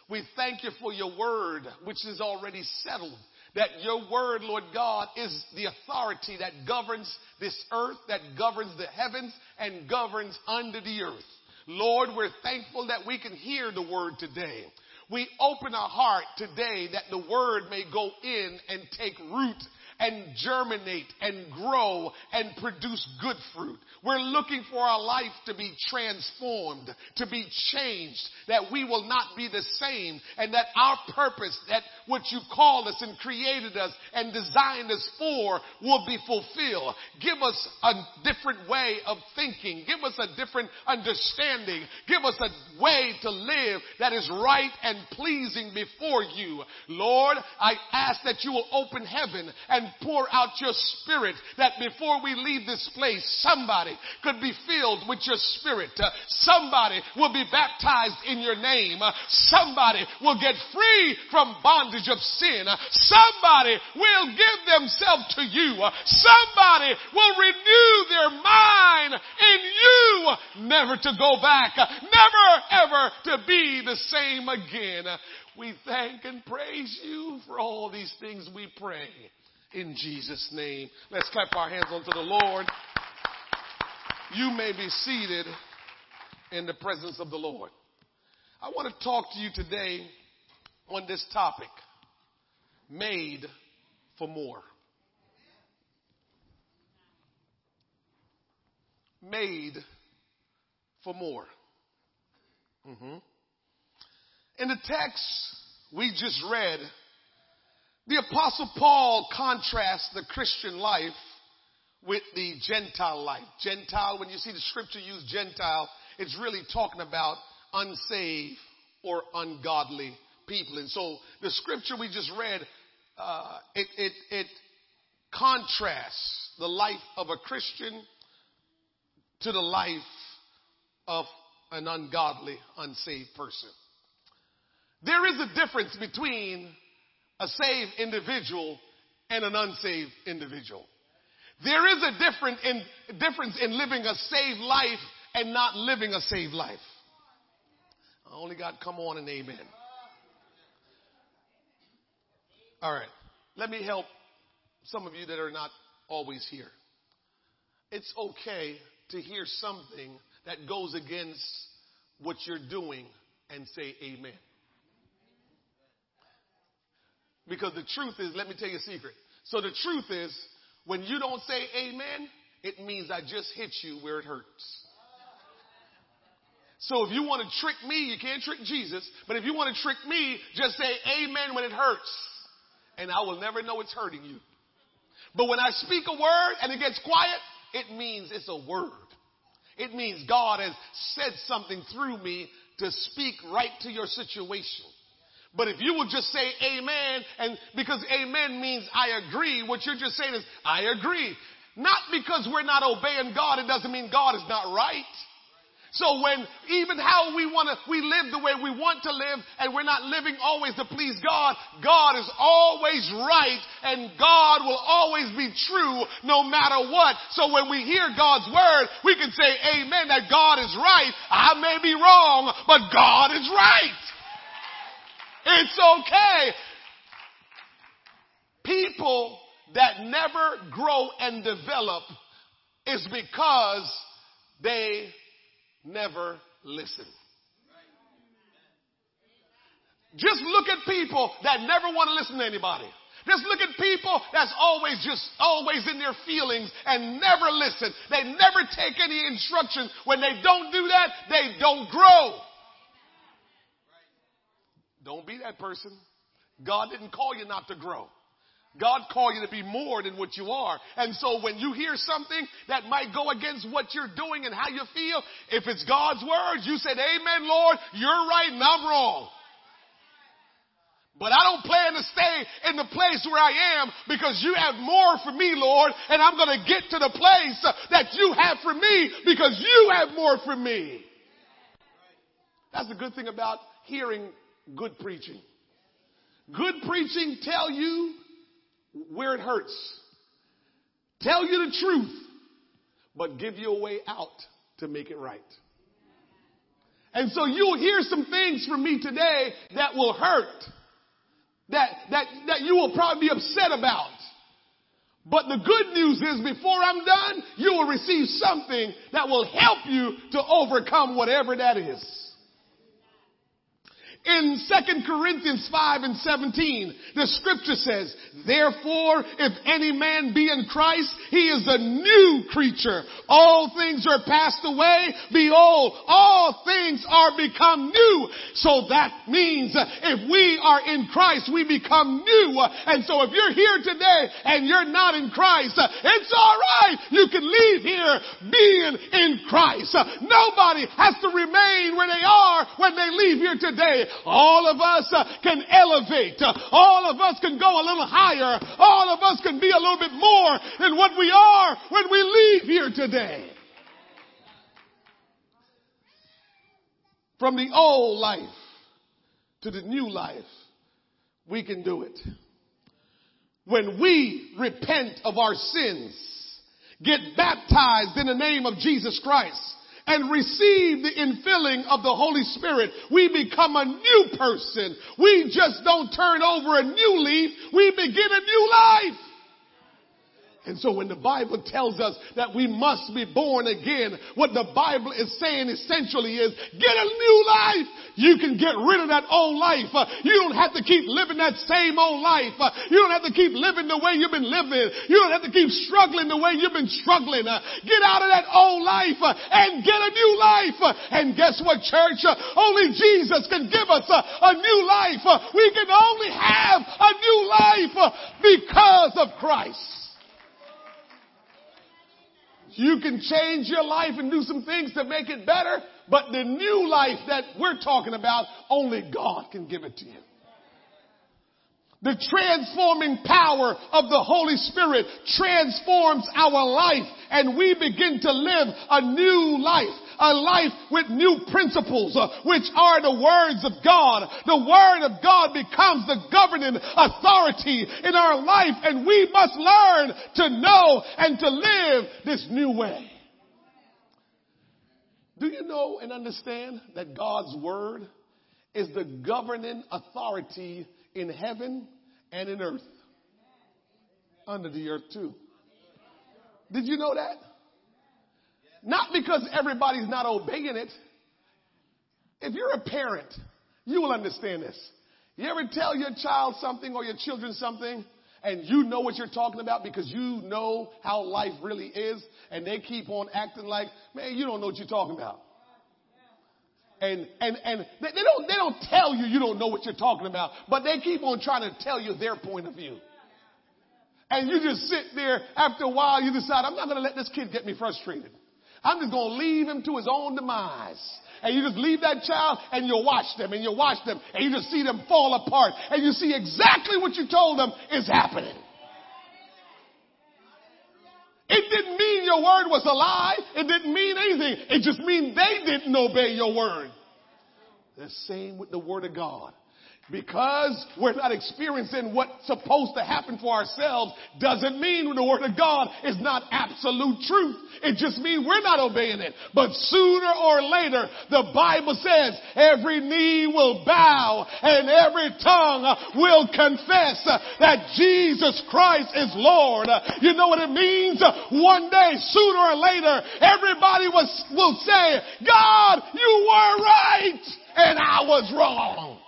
We thank you for your word, which is already settled. That your word, Lord God, is the authority that governs this earth, that governs the heavens, and governs under the earth. Lord, we're thankful that we can hear the word today. We open our heart today that the word may go in and take root and germinate and grow and produce good fruit. We're looking for our life to be transformed, to be changed, that we will not be the same and that our purpose, that what you called us and created us and designed us for will be fulfilled. Give us a different way of thinking. Give us a different understanding. Give us a way to live that is right and pleasing before you. Lord, I ask that you will open heaven and pour out your spirit that before we leave this place, somebody could be filled with your spirit. Uh, somebody will be baptized in your name. Uh, somebody will get free from bondage of sin. Uh, somebody will give themselves to you. Uh, somebody will renew their mind in you, never to go back, uh, never ever to be the same again. Uh, We thank and praise you for all these things we pray in Jesus' name. Let's clap our hands unto the Lord. You may be seated in the presence of the Lord. I want to talk to you today on this topic made for more. Made for more. Mhm. In the text we just read, the apostle Paul contrasts the Christian life with the Gentile life. Gentile, when you see the scripture use Gentile, it's really talking about unsaved or ungodly people. And so the scripture we just read, uh, it, it, it contrasts the life of a Christian to the life of an ungodly, unsaved person. There is a difference between a saved individual and an unsaved individual. There is a different in, difference in living a saved life and not living a saved life. I only got come on and amen. All right. Let me help some of you that are not always here. It's okay to hear something that goes against what you're doing and say amen. Because the truth is, let me tell you a secret. So the truth is, when you don't say amen, it means I just hit you where it hurts. So if you want to trick me, you can't trick Jesus, but if you want to trick me, just say amen when it hurts. And I will never know it's hurting you. But when I speak a word and it gets quiet, it means it's a word. It means God has said something through me to speak right to your situation. But if you will just say amen, and because amen means I agree, what you're just saying is I agree. Not because we're not obeying God, it doesn't mean God is not right. So when even how we want to, we live the way we want to live and we're not living always to please God, God is always right and God will always be true no matter what. So when we hear God's word, we can say amen that God is right. I may be wrong, but God is right. It's okay. People that never grow and develop is because they never listen. Just look at people that never want to listen to anybody. Just look at people that's always just always in their feelings and never listen. They never take any instruction. When they don't do that, they don't grow. Don't be that person. God didn't call you not to grow. God called you to be more than what you are. And so when you hear something that might go against what you're doing and how you feel, if it's God's words, you said, Amen, Lord, you're right and I'm wrong. But I don't plan to stay in the place where I am because you have more for me, Lord, and I'm going to get to the place that you have for me because you have more for me. That's the good thing about hearing good preaching. Good preaching tell you where it hurts. Tell you the truth, but give you a way out to make it right. And so you'll hear some things from me today that will hurt. That, that, that you will probably be upset about. But the good news is before I'm done, you will receive something that will help you to overcome whatever that is. In 2 Corinthians 5 and 17, the scripture says, Therefore, if any man be in Christ, he is a new creature. All things are passed away. Behold, all things are become new. So that means if we are in Christ, we become new. And so if you're here today and you're not in Christ, it's alright. You can leave here being in Christ. Nobody has to remain where they are when they leave here today. All of us uh, can elevate. All of us can go a little higher. All of us can be a little bit more than what we are when we leave here today. From the old life to the new life, we can do it. When we repent of our sins, get baptized in the name of Jesus Christ, and receive the infilling of the Holy Spirit, we become a new person. We just don't turn over a new leaf, we begin a new life. And so when the Bible tells us that we must be born again, what the Bible is saying essentially is get a new life. You can get rid of that old life. Uh, you don't have to keep living that same old life. Uh, you don't have to keep living the way you've been living. You don't have to keep struggling the way you've been struggling. Uh, get out of that old life and get a new life. And guess what, church? Only Jesus can give us a new life. we can only have a new life because of Christ. You can change your life and do some things to make it better, but the new life that we're talking about, only God can give it to you. The transforming power of the Holy Spirit transforms our life and we begin to live a new life a life with new principles, uh, which are the words of God. The word of God becomes the governing authority in our life and we must learn to know and to live this new way. Do you know and understand that God's word is the governing authority in heaven and in earth? Under the earth too. Did you know that? Not because everybody's not obeying it. If you're a parent, you will understand this. You ever tell your child something or your children something and you know what you're talking about because you know how life really is and they keep on acting like, man, you don't know what you're talking about. And, and, and they, they don't, they don't tell you you don't know what you're talking about, but they keep on trying to tell you their point of view. And you just sit there after a while, you decide, I'm not going to let this kid get me frustrated. I'm just going to leave him to his own demise. And you just leave that child and you watch them and you watch them and you just see them fall apart and you see exactly what you told them is happening. It didn't mean your word was a lie. It didn't mean anything. It just mean they didn't obey your word. The same with the word of God. Because we're not experiencing what's supposed to happen for ourselves doesn't mean the word of God is not absolute truth. It just means we're not obeying it. But sooner or later, the Bible says every knee will bow and every tongue will confess that Jesus Christ is Lord. You know what it means? One day, sooner or later, everybody was, will say, God, you were right and I was wrong.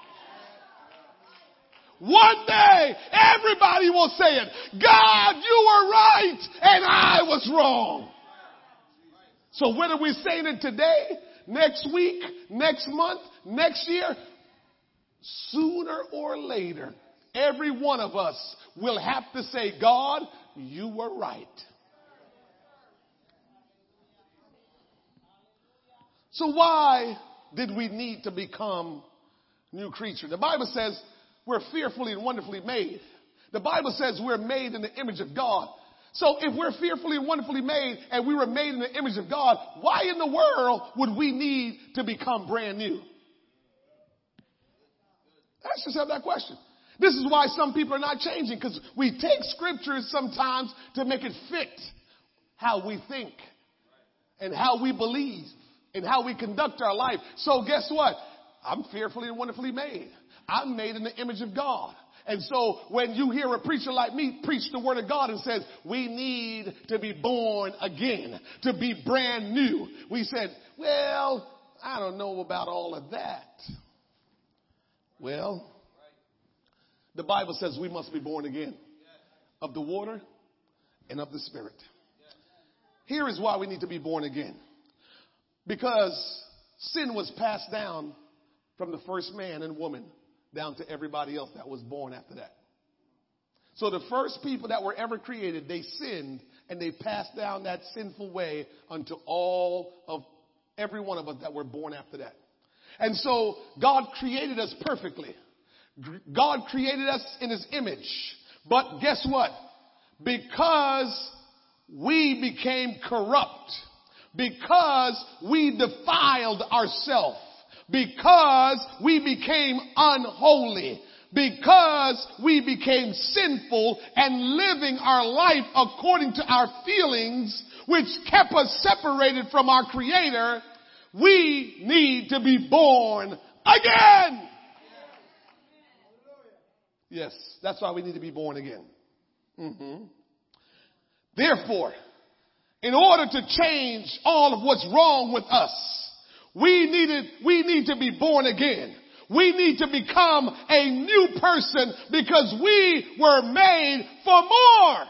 One day, everybody will say it. God, you were right and I was wrong. So whether we're saying it today, next week, next month, next year, sooner or later, every one of us will have to say, God, you were right. So why did we need to become new creature? The Bible says we're fearfully and wonderfully made. The Bible says we're made in the image of God. So if we're fearfully and wonderfully made and we were made in the image of God, why in the world would we need to become brand new? Ask yourself that question. This is why some people are not changing because we take scriptures sometimes to make it fit how we think and how we believe and how we conduct our life. So guess what? I'm fearfully and wonderfully made. I'm made in the image of God. And so when you hear a preacher like me preach the word of God and says, we need to be born again, to be brand new, we said, well, I don't know about all of that. Well, the Bible says we must be born again of the water and of the spirit. Here is why we need to be born again. Because sin was passed down from the first man and woman down to everybody else that was born after that. So the first people that were ever created, they sinned and they passed down that sinful way unto all of every one of us that were born after that. And so God created us perfectly. God created us in his image. But guess what? Because we became corrupt, because we defiled ourselves, because we became unholy, because we became sinful and living our life according to our feelings, which kept us separated from our creator, we need to be born again. Yes, that's why we need to be born again. hmm Therefore, in order to change all of what's wrong with us, we needed, we need to be born again. We need to become a new person because we were made for more.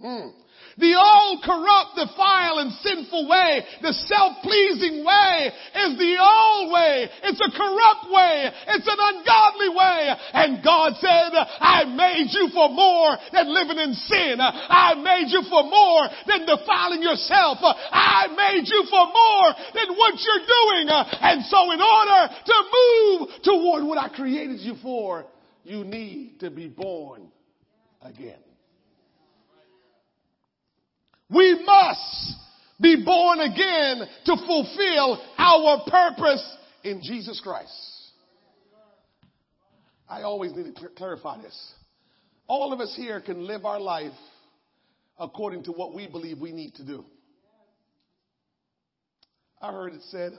Hmm. The old corrupt, defile, and sinful way, the self-pleasing way is the old way. It's a corrupt way. It's an ungodly way. And God said, I made you for more than living in sin. I made you for more than defiling yourself. I made you for more than what you're doing. And so in order to move toward what I created you for, you need to be born again. We must be born again to fulfill our purpose in Jesus Christ. I always need to clarify this. All of us here can live our life according to what we believe we need to do. I heard it said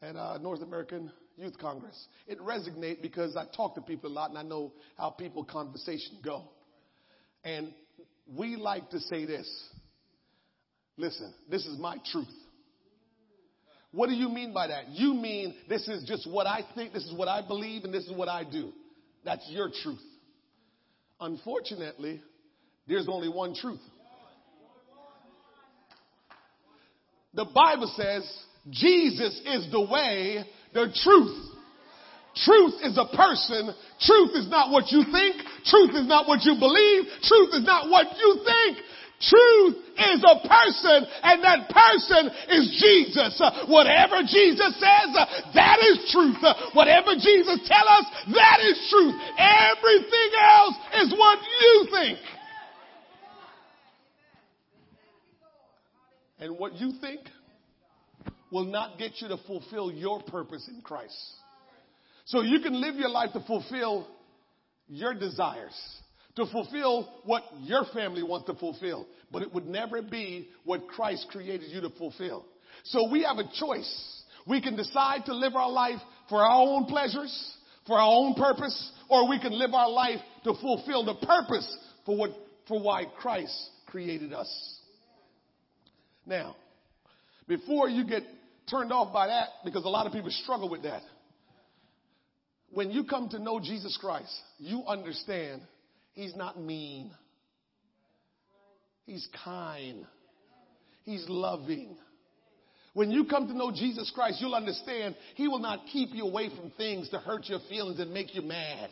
at uh, North American Youth Congress. It resonates because I talk to people a lot and I know how people conversation go. And we like to say this. Listen, this is my truth. What do you mean by that? You mean this is just what I think, this is what I believe, and this is what I do. That's your truth. Unfortunately, there's only one truth. The Bible says Jesus is the way, the truth. Truth is a person. Truth is not what you think. Truth is not what you believe. Truth is not what you think. Truth is a person and that person is Jesus. Uh, whatever Jesus says, uh, that is truth. Uh, whatever Jesus tells us, that is truth. Everything else is what you think. And what you think will not get you to fulfill your purpose in Christ. So you can live your life to fulfill your desires, to fulfill what your family wants to fulfill, but it would never be what Christ created you to fulfill. So we have a choice. We can decide to live our life for our own pleasures, for our own purpose, or we can live our life to fulfill the purpose for what, for why Christ created us. Now, before you get turned off by that, because a lot of people struggle with that. When you come to know Jesus Christ, you understand He's not mean. He's kind. He's loving. When you come to know Jesus Christ, you'll understand He will not keep you away from things to hurt your feelings and make you mad.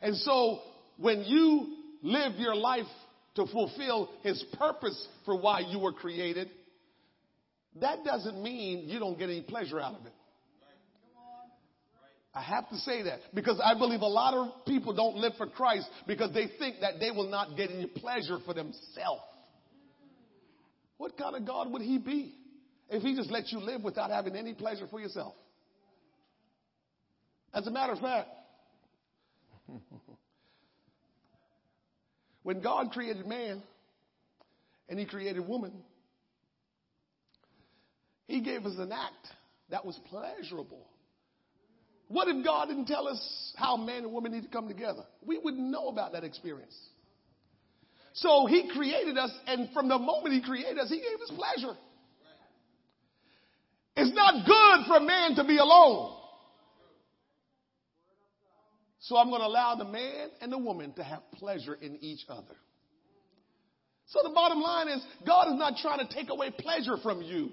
And so when you live your life to fulfill His purpose for why you were created, that doesn't mean you don't get any pleasure out of it. I have to say that because I believe a lot of people don't live for Christ because they think that they will not get any pleasure for themselves. What kind of God would he be if he just let you live without having any pleasure for yourself? As a matter of fact, when God created man and he created woman, he gave us an act that was pleasurable. What if God didn't tell us how man and woman need to come together? We wouldn't know about that experience. So he created us, and from the moment he created us, he gave us pleasure. It's not good for man to be alone. So I'm going to allow the man and the woman to have pleasure in each other. So the bottom line is God is not trying to take away pleasure from you.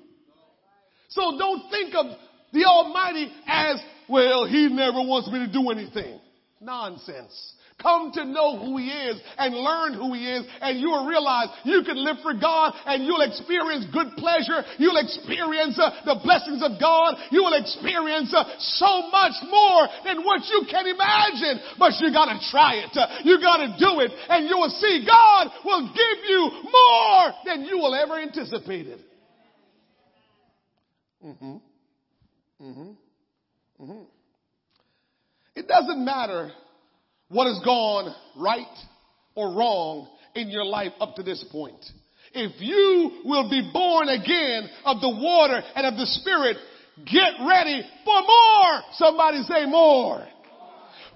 So don't think of the Almighty as, well, He never wants me to do anything. Nonsense. Come to know who he is and learn who he is and you will realize you can live for God and you'll experience good pleasure. You'll experience uh, the blessings of God. You will experience uh, so much more than what you can imagine. But you gotta try it. Uh, you gotta do it and you will see God will give you more than you will ever anticipated. Mm-hmm. Mm-hmm. Mm-hmm. It doesn't matter what has gone right or wrong in your life up to this point. If you will be born again of the water and of the spirit, get ready for more. Somebody say more.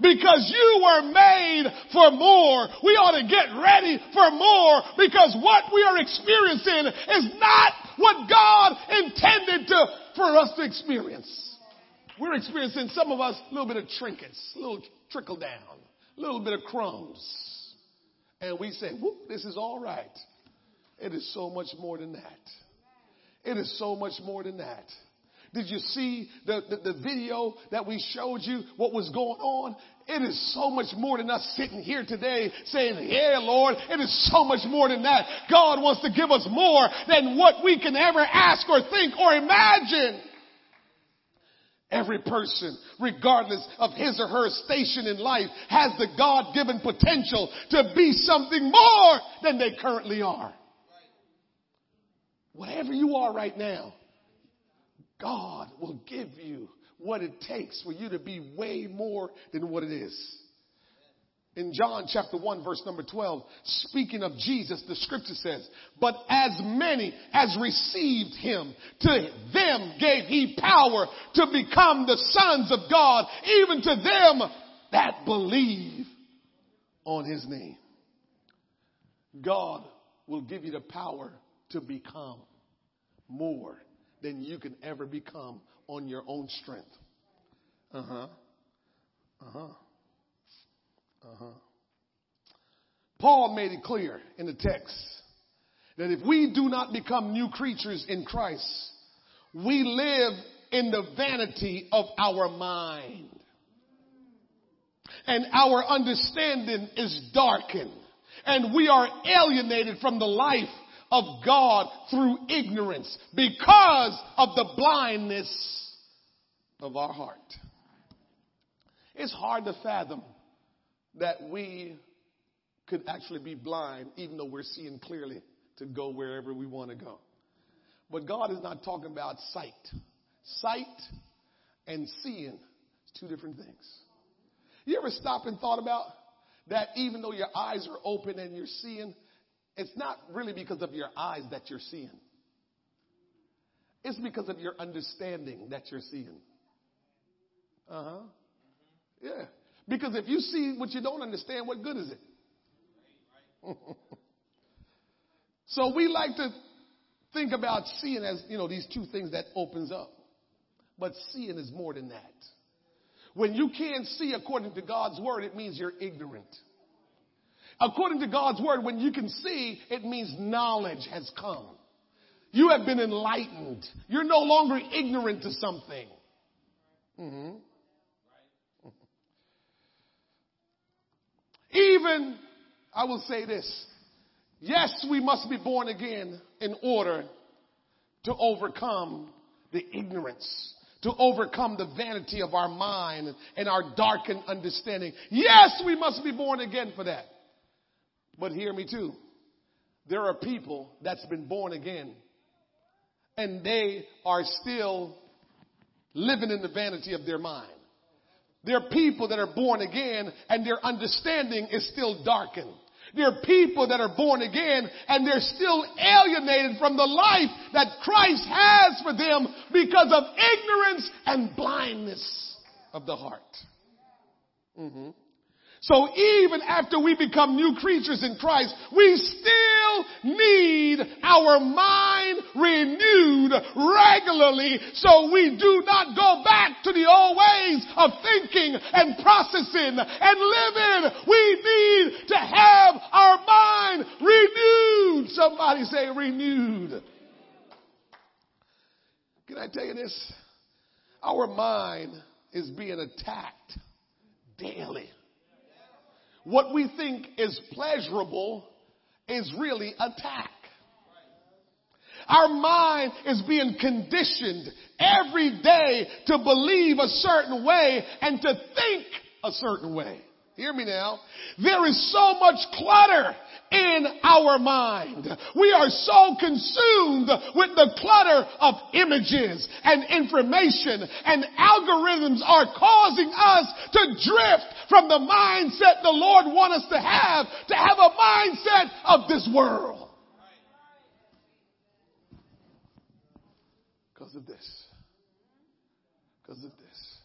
Because you were made for more. We ought to get ready for more because what we are experiencing is not what God intended to, for us to experience. We're experiencing some of us a little bit of trinkets, a little trickle down, a little bit of crumbs. And we say, whoop, this is all right. It is so much more than that. It is so much more than that. Did you see the, the, the, video that we showed you what was going on? It is so much more than us sitting here today saying, yeah, Lord, it is so much more than that. God wants to give us more than what we can ever ask or think or imagine. Every person, regardless of his or her station in life, has the God-given potential to be something more than they currently are. Whatever you are right now, God will give you what it takes for you to be way more than what it is. In John chapter 1 verse number 12, speaking of Jesus, the scripture says, but as many as received him, to them gave he power to become the sons of God, even to them that believe on his name. God will give you the power to become more than you can ever become on your own strength. Uh huh. Uh huh. Uh huh. Paul made it clear in the text that if we do not become new creatures in Christ, we live in the vanity of our mind. And our understanding is darkened. And we are alienated from the life of God through ignorance because of the blindness of our heart. It's hard to fathom that we could actually be blind even though we're seeing clearly to go wherever we want to go. But God is not talking about sight. Sight and seeing is two different things. You ever stop and thought about that even though your eyes are open and you're seeing, it's not really because of your eyes that you're seeing. It's because of your understanding that you're seeing. Uh huh. Yeah. Because if you see what you don't understand, what good is it? so we like to think about seeing as, you know, these two things that opens up. But seeing is more than that. When you can't see according to God's word, it means you're ignorant. According to God's word, when you can see, it means knowledge has come. You have been enlightened. You're no longer ignorant to something. Mm-hmm. Even, I will say this. Yes, we must be born again in order to overcome the ignorance, to overcome the vanity of our mind and our darkened understanding. Yes, we must be born again for that. But hear me too. There are people that's been born again and they are still living in the vanity of their mind. There are people that are born again and their understanding is still darkened. There are people that are born again and they're still alienated from the life that Christ has for them because of ignorance and blindness of the heart. Mm-hmm. So even after we become new creatures in Christ, we still need our mind renewed regularly so we do not go back to the old ways of thinking and processing and living. We need to have our mind renewed. Somebody say renewed. Can I tell you this? Our mind is being attacked daily what we think is pleasurable is really attack. Our mind is being conditioned every day to believe a certain way and to think a certain way. Hear me now. There is so much clutter in our mind. We are so consumed with the clutter of images and information and algorithms are causing us to drift from the mindset the Lord wants us to have, to have a mindset of this world. Because of this. Because of this.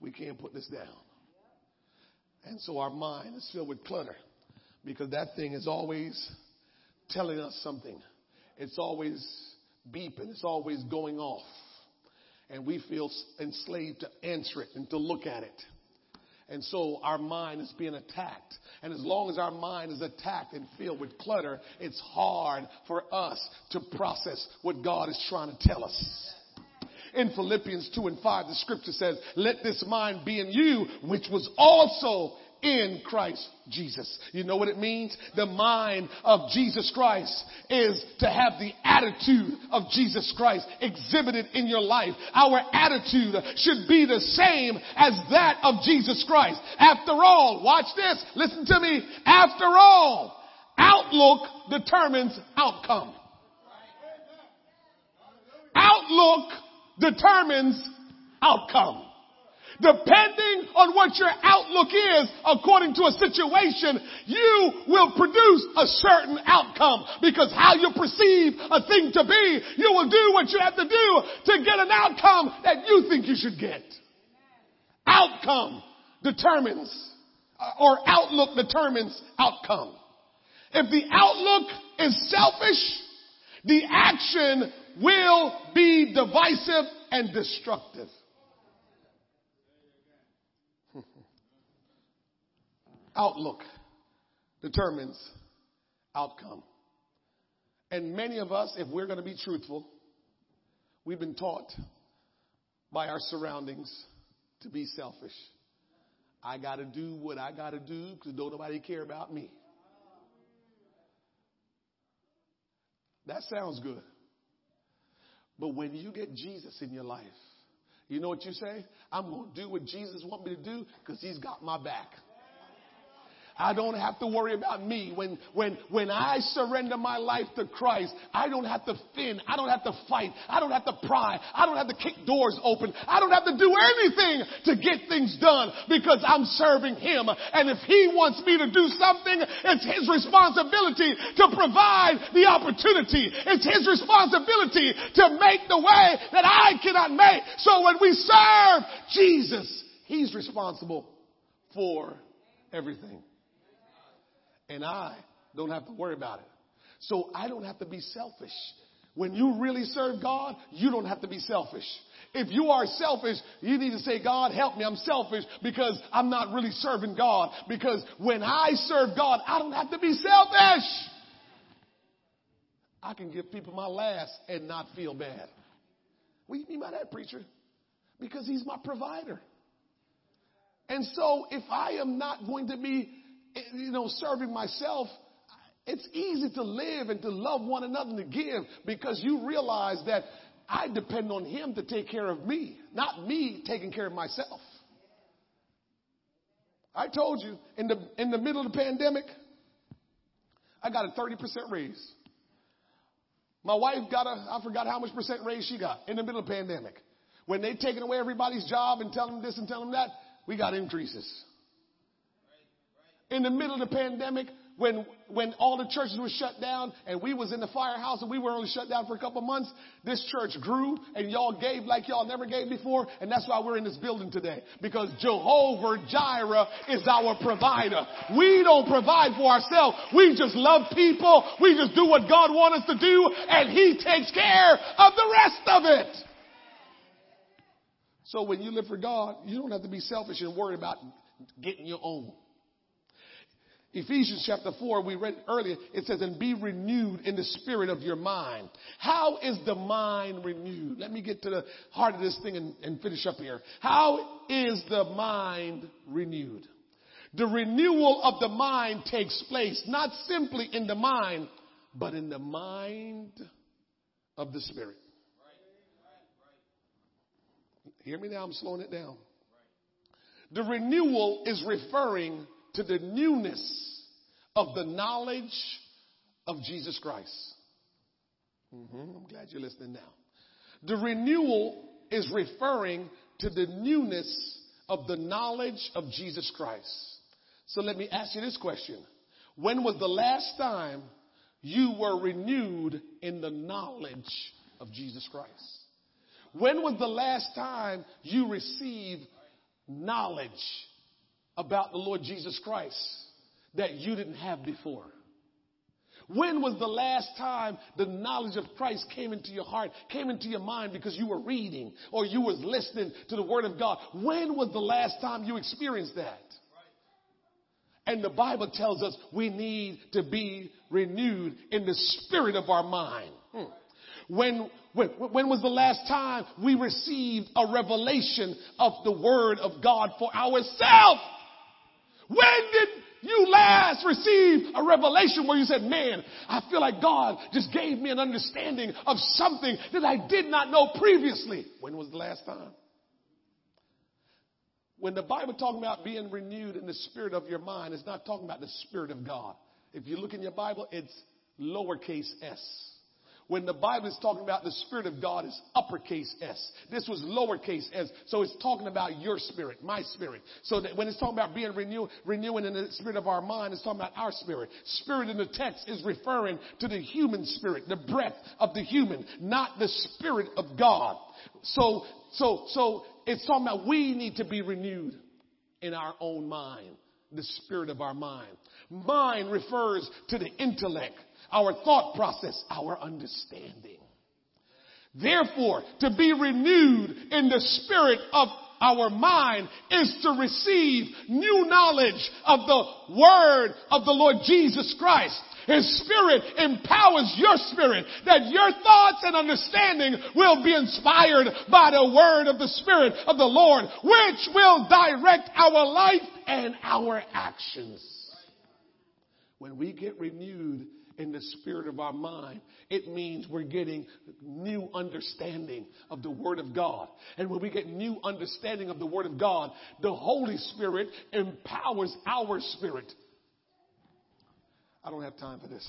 We can't put this down. And so our mind is filled with clutter because that thing is always telling us something. It's always beeping. It's always going off. And we feel enslaved to answer it and to look at it. And so our mind is being attacked. And as long as our mind is attacked and filled with clutter, it's hard for us to process what God is trying to tell us. In Philippians 2 and 5, the scripture says, let this mind be in you, which was also in Christ Jesus. You know what it means? The mind of Jesus Christ is to have the attitude of Jesus Christ exhibited in your life. Our attitude should be the same as that of Jesus Christ. After all, watch this, listen to me. After all, outlook determines outcome. Outlook determines outcome. Depending on what your outlook is according to a situation, you will produce a certain outcome because how you perceive a thing to be, you will do what you have to do to get an outcome that you think you should get. Outcome determines or outlook determines outcome. If the outlook is selfish, the action will be divisive and destructive. Outlook determines outcome. And many of us, if we're going to be truthful, we've been taught by our surroundings to be selfish. I got to do what I got to do because don't nobody care about me. That sounds good. But when you get Jesus in your life, you know what you say? I'm going to do what Jesus wants me to do because he's got my back. I don't have to worry about me. When, when, when I surrender my life to Christ, I don't have to fin. I don't have to fight. I don't have to pry. I don't have to kick doors open. I don't have to do anything to get things done because I'm serving Him. And if He wants me to do something, it's His responsibility to provide the opportunity. It's His responsibility to make the way that I cannot make. So when we serve Jesus, He's responsible for everything and I don't have to worry about it. So I don't have to be selfish. When you really serve God, you don't have to be selfish. If you are selfish, you need to say, God, help me. I'm selfish because I'm not really serving God. Because when I serve God, I don't have to be selfish. I can give people my last and not feel bad. What do you mean by that, preacher? Because he's my provider. And so if I am not going to be you know, serving myself, it's easy to live and to love one another and to give because you realize that I depend on Him to take care of me, not me taking care of myself. I told you in the, in the middle of the pandemic, I got a 30% raise. My wife got a, I forgot how much percent raise she got in the middle of the pandemic. When they taking away everybody's job and telling them this and telling them that, we got increases in the middle of the pandemic when when all the churches were shut down and we was in the firehouse and we were only shut down for a couple months this church grew and y'all gave like y'all never gave before and that's why we're in this building today. Because jehovah jireh is our provider. We don't provide for ourselves. We just love people. We just do what god wants us to do and he takes care of the rest of it. So when you live for god you don't have to be selfish and worry about getting your own Ephesians chapter 4, we read earlier, it says, and be renewed in the spirit of your mind. How is the mind renewed? Let me get to the heart of this thing and, and finish up here. How is the mind renewed? The renewal of the mind takes place not simply in the mind, but in the mind of the spirit. Hear me now, I'm slowing it down. The renewal is referring to the newness of the knowledge of Jesus Christ. Mhm, I'm glad you're listening now. The renewal is referring to the newness of the knowledge of Jesus Christ. So let me ask you this question. When was the last time you were renewed in the knowledge of Jesus Christ? When was the last time you received knowledge about the Lord Jesus Christ that you didn't have before? When was the last time the knowledge of Christ came into your heart, came into your mind because you were reading or you was listening to the Word of God? When was the last time you experienced that? And the Bible tells us we need to be renewed in the spirit of our mind. Hmm. When, when, when was the last time we received a revelation of the Word of God for ourselves? When did you last received a revelation where you said, man, I feel like God just gave me an understanding of something that I did not know previously. When was the last time? When the Bible talking about being renewed in the spirit of your mind, it's not talking about the spirit of God. If you look in your Bible, it's lowercase s. When the Bible is talking about the Spirit of God, it's uppercase S. This was lowercase s. So it's talking about your spirit, my spirit. So that when it's talking about being renewed, renewing in the spirit of our mind, it's talking about our spirit. Spirit in the text is referring to the human spirit, the breath of the human, not the spirit of God. So, so, so it's talking about we need to be renewed in our own mind, the spirit of our mind. Mind refers to the intellect, our thought process, our understanding. Therefore, to be renewed in the spirit of our mind is to receive new knowledge of the word of the Lord Jesus Christ. His spirit empowers your spirit that your thoughts and understanding will be inspired by the word of the spirit of the Lord, which will direct our life and our actions. When we get renewed in the spirit of our mind, it means we're getting new understanding of the Word of God. And when we get new understanding of the Word of God, the Holy Spirit empowers our spirit. I don't have time for this,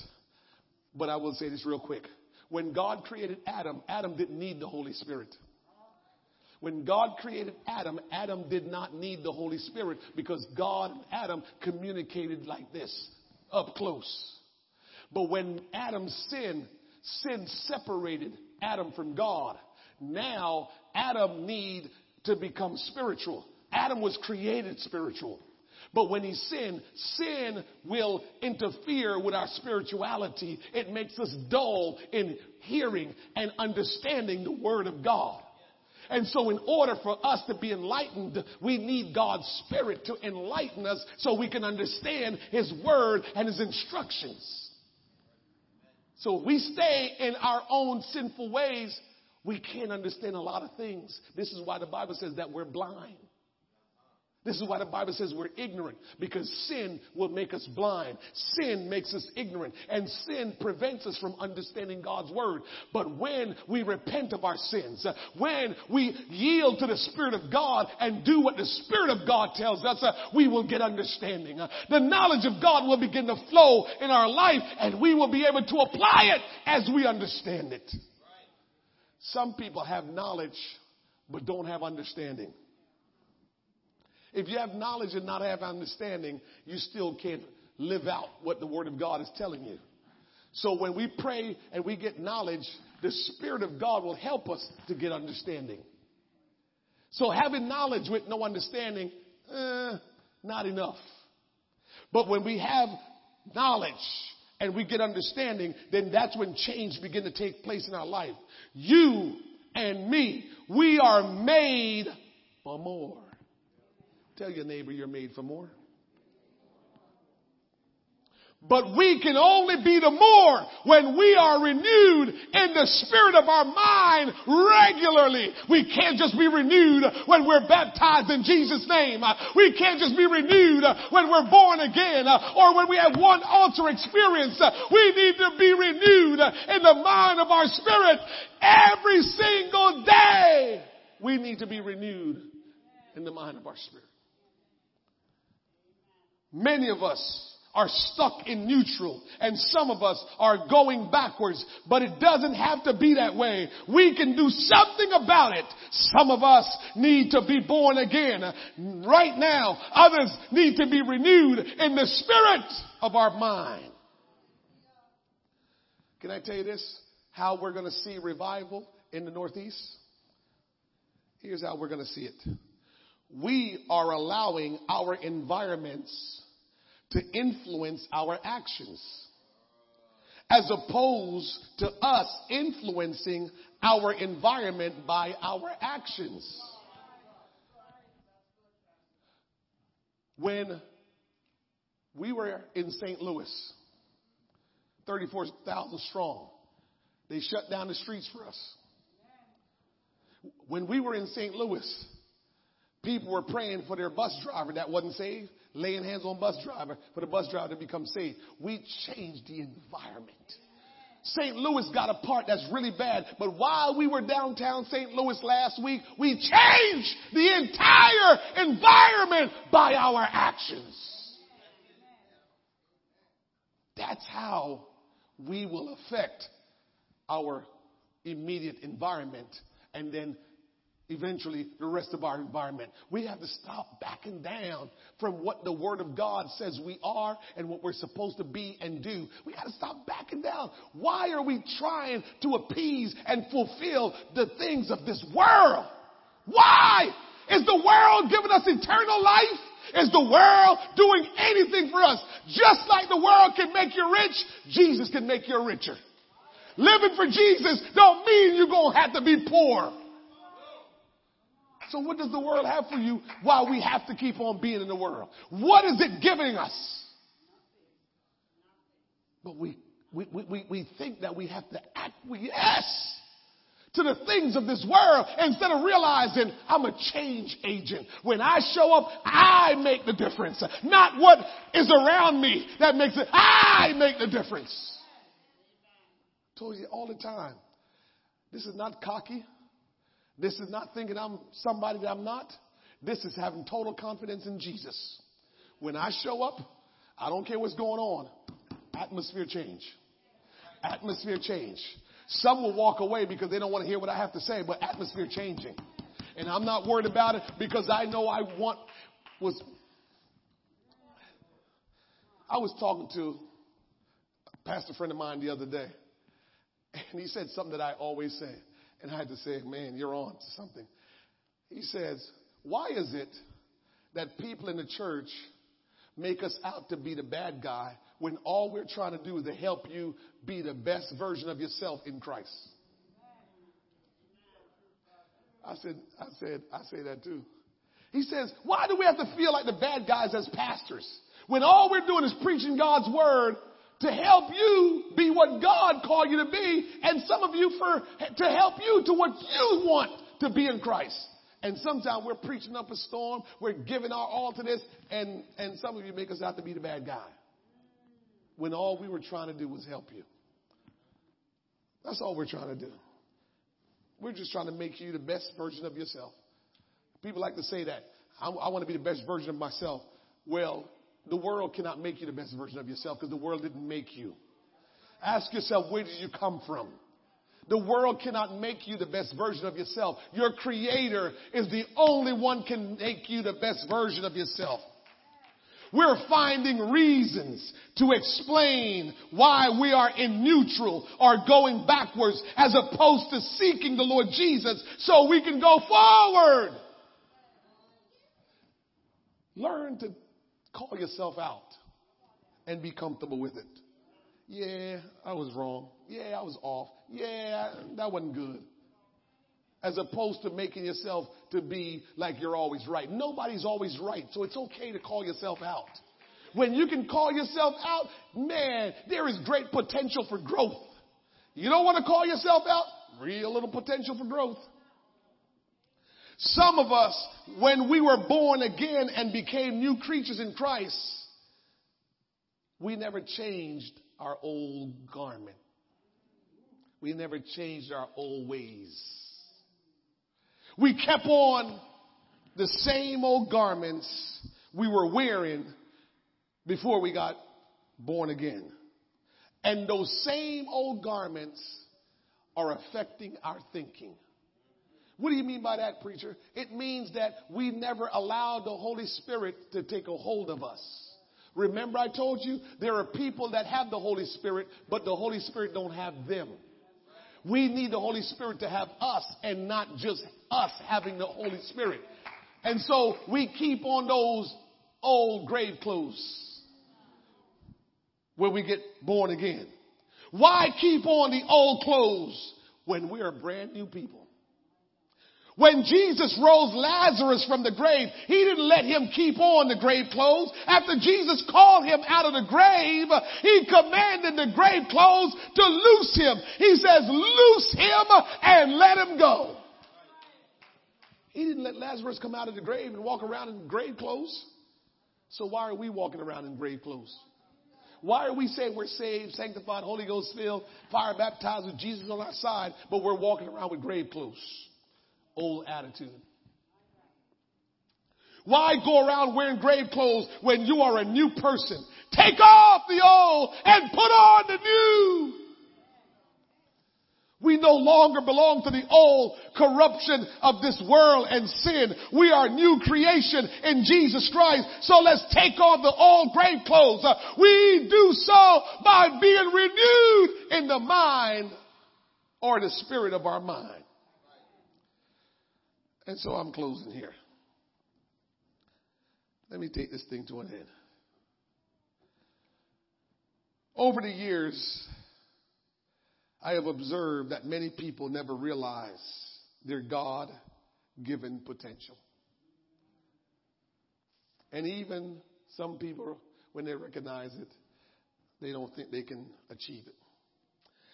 but I will say this real quick. When God created Adam, Adam didn't need the Holy Spirit. When God created Adam, Adam did not need the Holy Spirit because God and Adam communicated like this, up close. But when Adam sinned, sin separated Adam from God. Now Adam need to become spiritual. Adam was created spiritual. But when he sinned, sin will interfere with our spirituality. It makes us dull in hearing and understanding the word of God. And so in order for us to be enlightened, we need God's Spirit to enlighten us so we can understand His Word and His instructions. So if we stay in our own sinful ways, we can't understand a lot of things. This is why the Bible says that we're blind. This is why the Bible says we're ignorant because sin will make us blind. Sin makes us ignorant and sin prevents us from understanding God's word. But when we repent of our sins, uh, when we yield to the Spirit of God and do what the Spirit of God tells us, uh, we will get understanding. Uh, the knowledge of God will begin to flow in our life and we will be able to apply it as we understand it. Some people have knowledge but don't have understanding. If you have knowledge and not have understanding, you still can't live out what the Word of God is telling you. So when we pray and we get knowledge, the Spirit of God will help us to get understanding. So having knowledge with no understanding, eh, not enough. But when we have knowledge and we get understanding, then that's when change begin to take place in our life. You and me, we are made for more. Tell your neighbor you're made for more. But we can only be the more when we are renewed in the spirit of our mind regularly. We can't just be renewed when we're baptized in Jesus' name. We can't just be renewed when we're born again or when we have one altar experience. We need to be renewed in the mind of our spirit every single day. We need to be renewed in the mind of our spirit. Many of us are stuck in neutral and some of us are going backwards, but it doesn't have to be that way. We can do something about it. Some of us need to be born again right now. Others need to be renewed in the spirit of our mind. Can I tell you this? How we're going to see revival in the Northeast? Here's how we're going to see it. We are allowing our environments to influence our actions as opposed to us influencing our environment by our actions. When we were in St. Louis, 34,000 strong, they shut down the streets for us. When we were in St. Louis, people were praying for their bus driver that wasn't saved, laying hands on bus driver for the bus driver to become saved. We changed the environment. St. Louis got a part that's really bad, but while we were downtown St. Louis last week, we changed the entire environment by our actions. That's how we will affect our immediate environment and then eventually the rest of our environment. We have to stop backing down from what the Word of God says we are and what we're supposed to be and do. We got to stop backing down. Why are we trying to appease and fulfill the things of this world? Why? Is the world giving us eternal life? Is the world doing anything for us? Just like the world can make you rich, Jesus can make you richer. Living for Jesus don't mean you're going to have to be poor. So what does the world have for you while we have to keep on being in the world? What is it giving us? But we, we, we, we, think that we have to acquiesce to the things of this world instead of realizing I'm a change agent. When I show up, I make the difference. Not what is around me that makes it. I make the difference. I told you all the time. This is not cocky. This is not thinking I'm somebody that I'm not. This is having total confidence in Jesus. When I show up, I don't care what's going on. Atmosphere change. Atmosphere change. Some will walk away because they don't want to hear what I have to say, but atmosphere changing. And I'm not worried about it because I know I want was I was talking to a pastor friend of mine the other day, and he said something that I always say. And I had to say, man, you're on to something. He says, why is it that people in the church make us out to be the bad guy when all we're trying to do is to help you be the best version of yourself in Christ? I said, I said, I say that too. He says, why do we have to feel like the bad guys as pastors when all we're doing is preaching God's word to help you be what God called you to be, and some of you for to help you to what you want to be in Christ. And sometimes we're preaching up a storm, we're giving our all to this, and, and some of you make us out to be the bad guy. When all we were trying to do was help you. That's all we're trying to do. We're just trying to make you the best version of yourself. People like to say that. I, I want to be the best version of myself. Well, the world cannot make you the best version of yourself because the world didn't make you. Ask yourself, where did you come from? The world cannot make you the best version of yourself. Your creator is the only one can make you the best version of yourself. We're finding reasons to explain why we are in neutral or going backwards as opposed to seeking the Lord Jesus so we can go forward. Learn to call yourself out and be comfortable with it. Yeah, I was wrong. Yeah, I was off. Yeah, that wasn't good. As opposed to making yourself to be like you're always right. Nobody's always right, so it's okay to call yourself out. when you can call yourself out, man, there is great potential for growth. You don't want to call yourself out? Real little potential for growth. Some of us, when we were born again and became new creatures in Christ, we never changed our old garment. We never changed our old ways. We kept on the same old garments we were wearing before we got born again. And those same old garments are affecting our thinking. What do you mean by that, preacher? It means that we never allowed the Holy Spirit to take a hold of us. Remember I told you there are people that have the Holy Spirit, but the Holy Spirit don't have them. We need the Holy Spirit to have us and not just us having the Holy Spirit. And so we keep on those old grave clothes when we get born again. Why keep on the old clothes when we are brand new people? When Jesus rose Lazarus from the grave, he didn't let him keep on the grave clothes. After Jesus called him out of the grave, he commanded the grave clothes to loose him. He says, loose him and let him go. He didn't let Lazarus come out of the grave and walk around in grave clothes. So why are we walking around in grave clothes? Why are we saying we're saved, sanctified, Holy Ghost filled, fire baptized with Jesus on our side, but we're walking around with grave clothes? Old attitude. Why go around wearing grave clothes when you are a new person? Take off the old and put on the new. We no longer belong to the old corruption of this world and sin. We are new creation in Jesus Christ. So let's take off the old grave clothes. Uh, We do so by being renewed in the mind or the spirit of our mind. And so I'm closing here. Let me take this thing to an end. Over the years, I have observed that many people never realize their God given potential. And even some people, when they recognize it, they don't think they can achieve it.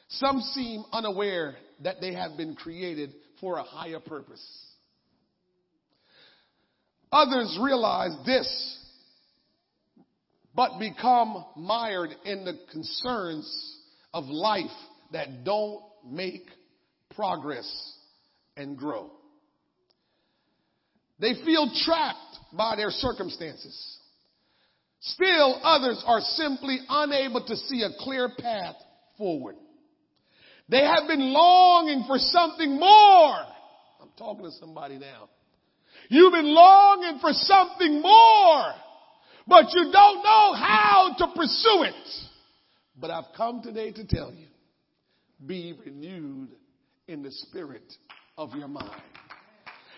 Some seem unaware that they have been created for a higher purpose. Others realize this, but become mired in the concerns of life that don't make progress and grow. They feel trapped by their circumstances. Still, others are simply unable to see a clear path forward. They have been longing for something more. I'm talking to somebody now. You've been longing for something more, but you don't know how to pursue it. But I've come today to tell you, be renewed in the spirit of your mind.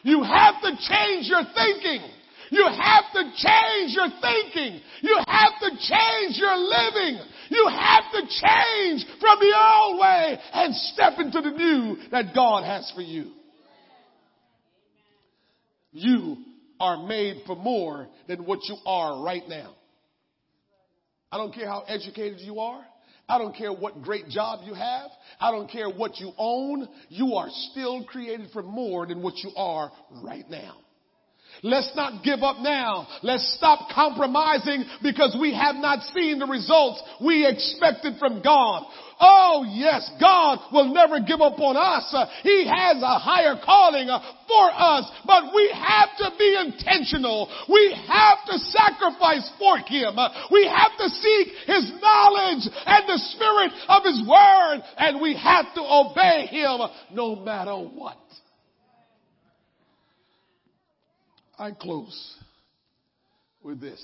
You have to change your thinking. You have to change your thinking. You have to change your living. You have to change from the old way and step into the new that God has for you. You are made for more than what you are right now. I don't care how educated you are. I don't care what great job you have. I don't care what you own. You are still created for more than what you are right now. Let's not give up now. Let's stop compromising because we have not seen the results we expected from God. Oh yes, God will never give up on us. He has a higher calling for us, but we have to be intentional. We have to sacrifice for Him. We have to seek His knowledge and the spirit of His word, and we have to obey Him no matter what. I close with this.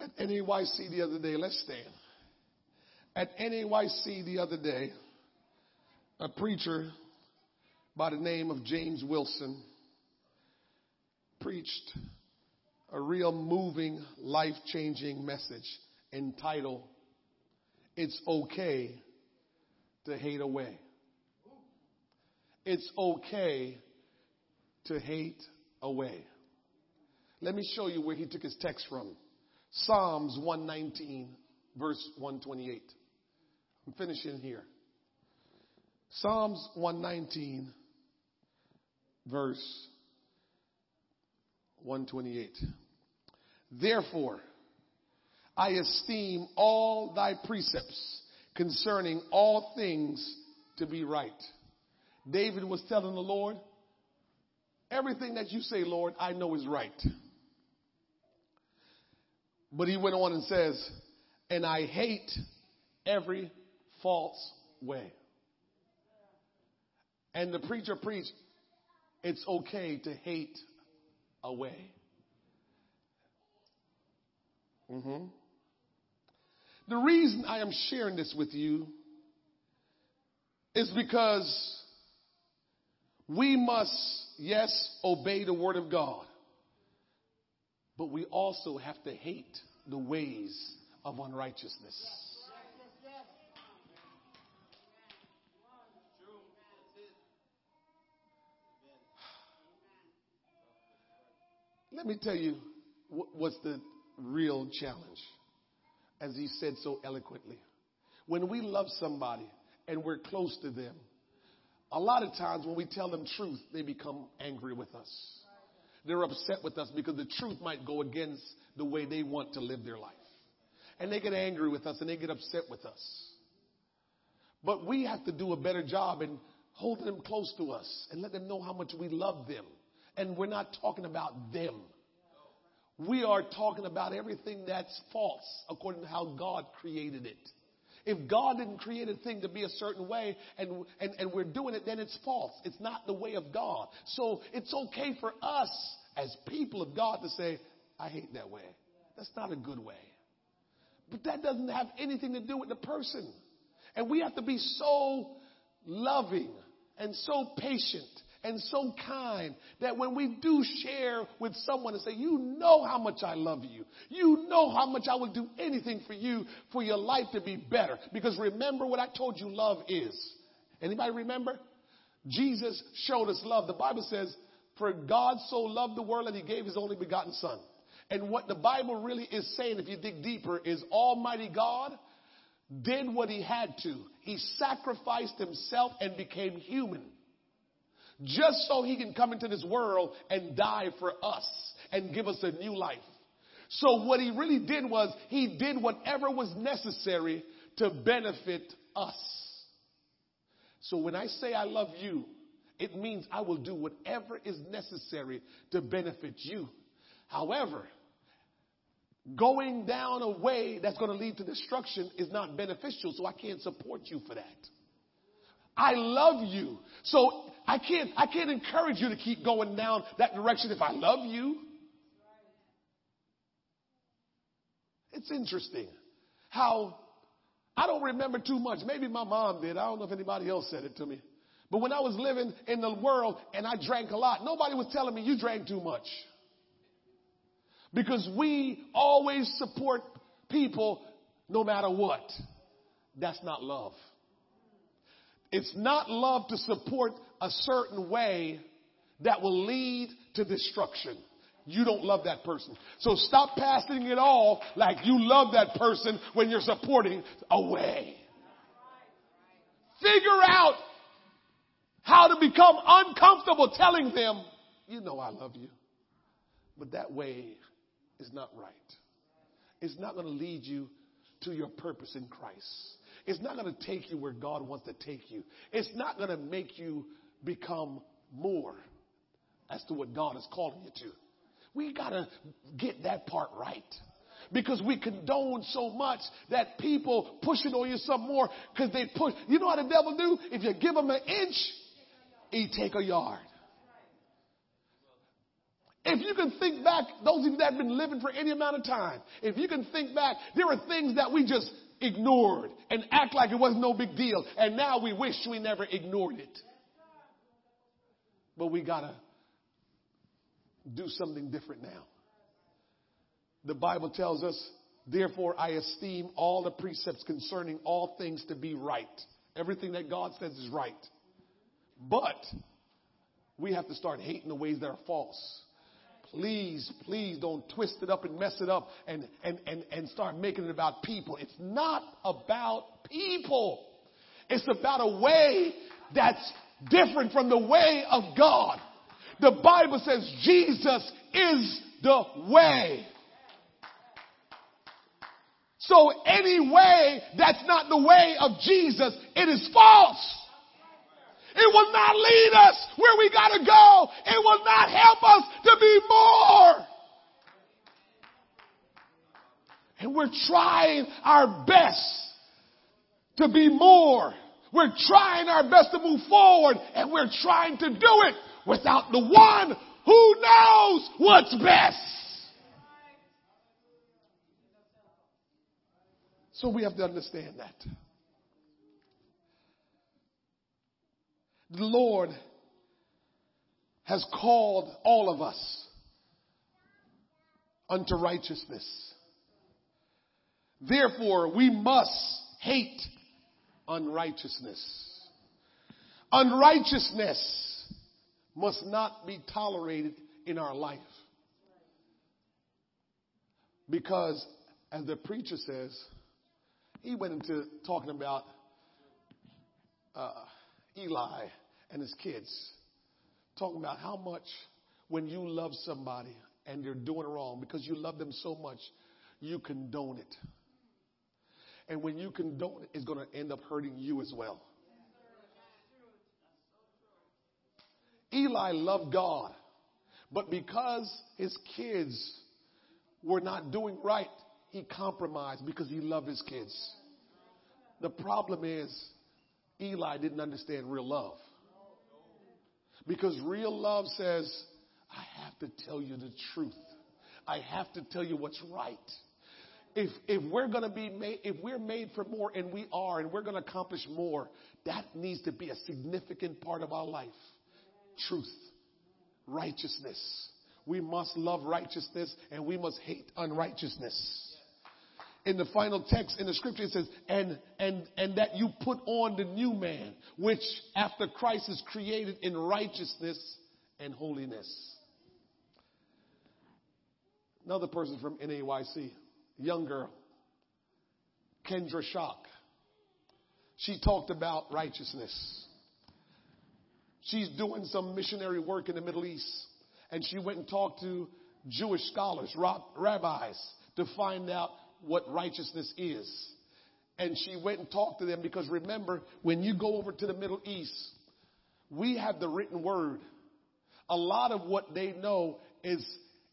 At NAYC the other day, let's stand. At NAYC the other day, a preacher by the name of James Wilson preached a real moving, life changing message entitled, It's Okay to Hate Away. It's okay to hate away. Let me show you where he took his text from Psalms 119, verse 128. I'm finishing here. Psalms 119, verse 128. Therefore, I esteem all thy precepts concerning all things to be right. David was telling the Lord, everything that you say, Lord, I know is right. But he went on and says, and I hate every false way. And the preacher preached, it's okay to hate a way. hmm The reason I am sharing this with you is because we must, yes, obey the word of God, but we also have to hate the ways of unrighteousness. Let me tell you what's the real challenge, as he said so eloquently. When we love somebody and we're close to them, a lot of times when we tell them truth, they become angry with us. They're upset with us because the truth might go against the way they want to live their life. And they get angry with us and they get upset with us. But we have to do a better job in holding them close to us and let them know how much we love them. And we're not talking about them. We are talking about everything that's false according to how God created it. If God didn't create a thing to be a certain way and, and, and we're doing it, then it's false. It's not the way of God. So it's okay for us as people of God to say, I hate that way. That's not a good way. But that doesn't have anything to do with the person. And we have to be so loving and so patient and so kind that when we do share with someone and say, you know how much I love you. You know how much I would do anything for you for your life to be better. Because remember what I told you love is. Anybody remember? Jesus showed us love. The Bible says, for God so loved the world that he gave his only begotten son. And what the Bible really is saying, if you dig deeper, is Almighty God did what he had to. He sacrificed himself and became human just so he can come into this world and die for us and give us a new life. So what he really did was he did whatever was necessary to benefit us. So when I say I love you, it means I will do whatever is necessary to benefit you. However, going down a way that's going to lead to destruction is not beneficial, so I can't support you for that. I love you. So I can't, I can't encourage you to keep going down that direction if I love you. It's interesting how I don't remember too much. Maybe my mom did. I don't know if anybody else said it to me. But when I was living in the world and I drank a lot, nobody was telling me you drank too much. Because we always support people no matter what. That's not love. It's not love to support a certain way that will lead to destruction. You don't love that person. So stop passing it off like you love that person when you're supporting a way. Figure out how to become uncomfortable telling them, you know I love you. But that way is not right. It's not going to lead you to your purpose in Christ. It's not going to take you where God wants to take you. It's not going to make you become more as to what God is calling you to. We got to get that part right. Because we condone so much that people push it on you some more because they push. You know how the devil do? If you give him an inch, he take a yard. If you can think back, those of you that have been living for any amount of time, if you can think back, there are things that we just ignored and act like it was no big deal. And now we wish we never ignored it. But we gotta do something different now. The Bible tells us, therefore I esteem all the precepts concerning all things to be right. Everything that God says is right. But we have to start hating the ways that are false. please, please don't twist it up and mess it up and, and, and, and start making it about people. It's not about people. It's about a way that's different from the way of God. The Bible says Jesus is the way. So any way that's not the way of Jesus, it is false. It will not lead us where we gotta go. It will not help us to be more. And we're trying our best to be more. We're trying our best to move forward and we're trying to do it without the one who knows what's best. So we have to understand that. The Lord has called all of us unto righteousness. Therefore, we must hate unrighteousness. Unrighteousness must not be tolerated in our life. Because, as the preacher says, he went into talking about uh, Eli and his kids, talking about how much when you love somebody and they're doing wrong because you love them so much, you condone it. And when you condone it, it's going to end up hurting you as well. Eli loved God, but because his kids were not doing right, he compromised because he loved his kids. The problem is, Eli didn't understand real love. Because real love says, I have to tell you the truth. I have to tell you what's right. If, if we're going to be made, if we're made for more and we are, and we're going to accomplish more, that needs to be a significant part of our life. Truth. Righteousness. We must love righteousness and we must hate unrighteousness in the final text in the scripture it says and and and that you put on the new man which after christ is created in righteousness and holiness another person from nayc young girl kendra shock she talked about righteousness she's doing some missionary work in the middle east and she went and talked to jewish scholars rabbis to find out what righteousness is. And she went and talked to them because remember, when you go over to the Middle East, we have the written word. A lot of what they know is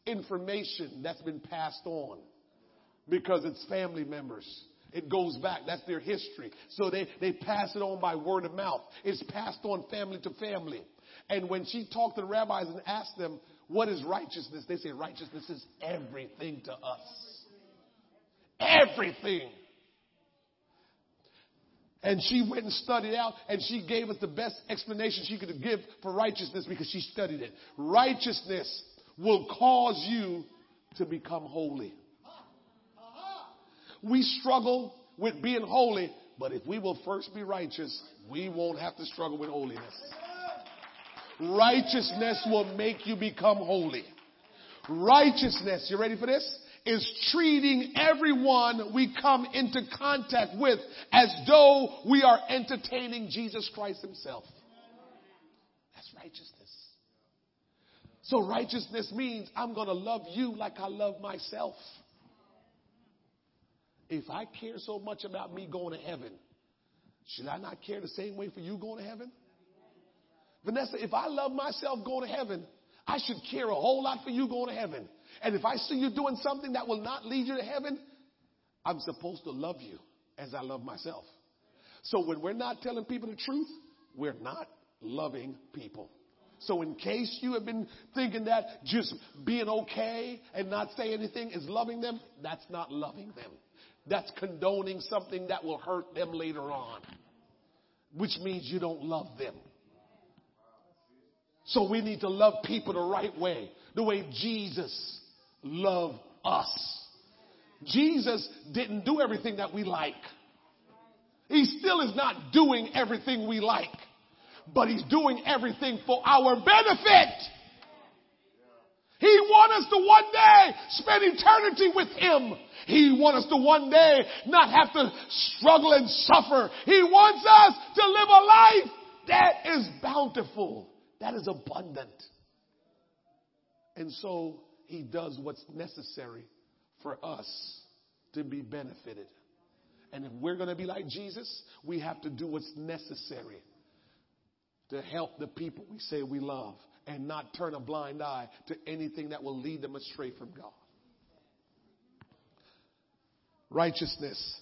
information that's been passed on because it's family members. It goes back. That's their history. So they, they pass it on by word of mouth. It's passed on family to family. And when she talked to the rabbis and asked them, what is righteousness? They say righteousness is everything to us. Everything. And she went and studied out and she gave us the best explanation she could give for righteousness because she studied it. Righteousness will cause you to become holy. We struggle with being holy, but if we will first be righteous, we won't have to struggle with holiness. Righteousness will make you become holy. Righteousness, you ready for this? is treating everyone we come into contact with as though we are entertaining Jesus Christ himself. That's righteousness. So righteousness means I'm going to love you like I love myself. If I care so much about me going to heaven, should I not care the same way for you going to heaven? Vanessa, if I love myself going to heaven, I should care a whole lot for you going to heaven. And if I see you doing something that will not lead you to heaven, I'm supposed to love you as I love myself. So when we're not telling people the truth, we're not loving people. So in case you have been thinking that just being okay and not saying anything is loving them, that's not loving them. That's condoning something that will hurt them later on, which means you don't love them. So we need to love people the right way, the way Jesus loved us. Jesus didn't do everything that we like. He still is not doing everything we like, but he's doing everything for our benefit. He wants us to one day spend eternity with Him. He wants us to one day not have to struggle and suffer. He wants us to live a life that is bountiful, that is abundant. And so He does what's necessary for us to be benefited. And if we're going to be like Jesus, we have to do what's necessary to help the people we say we love and not turn a blind eye to anything that will lead them astray from God. Righteousness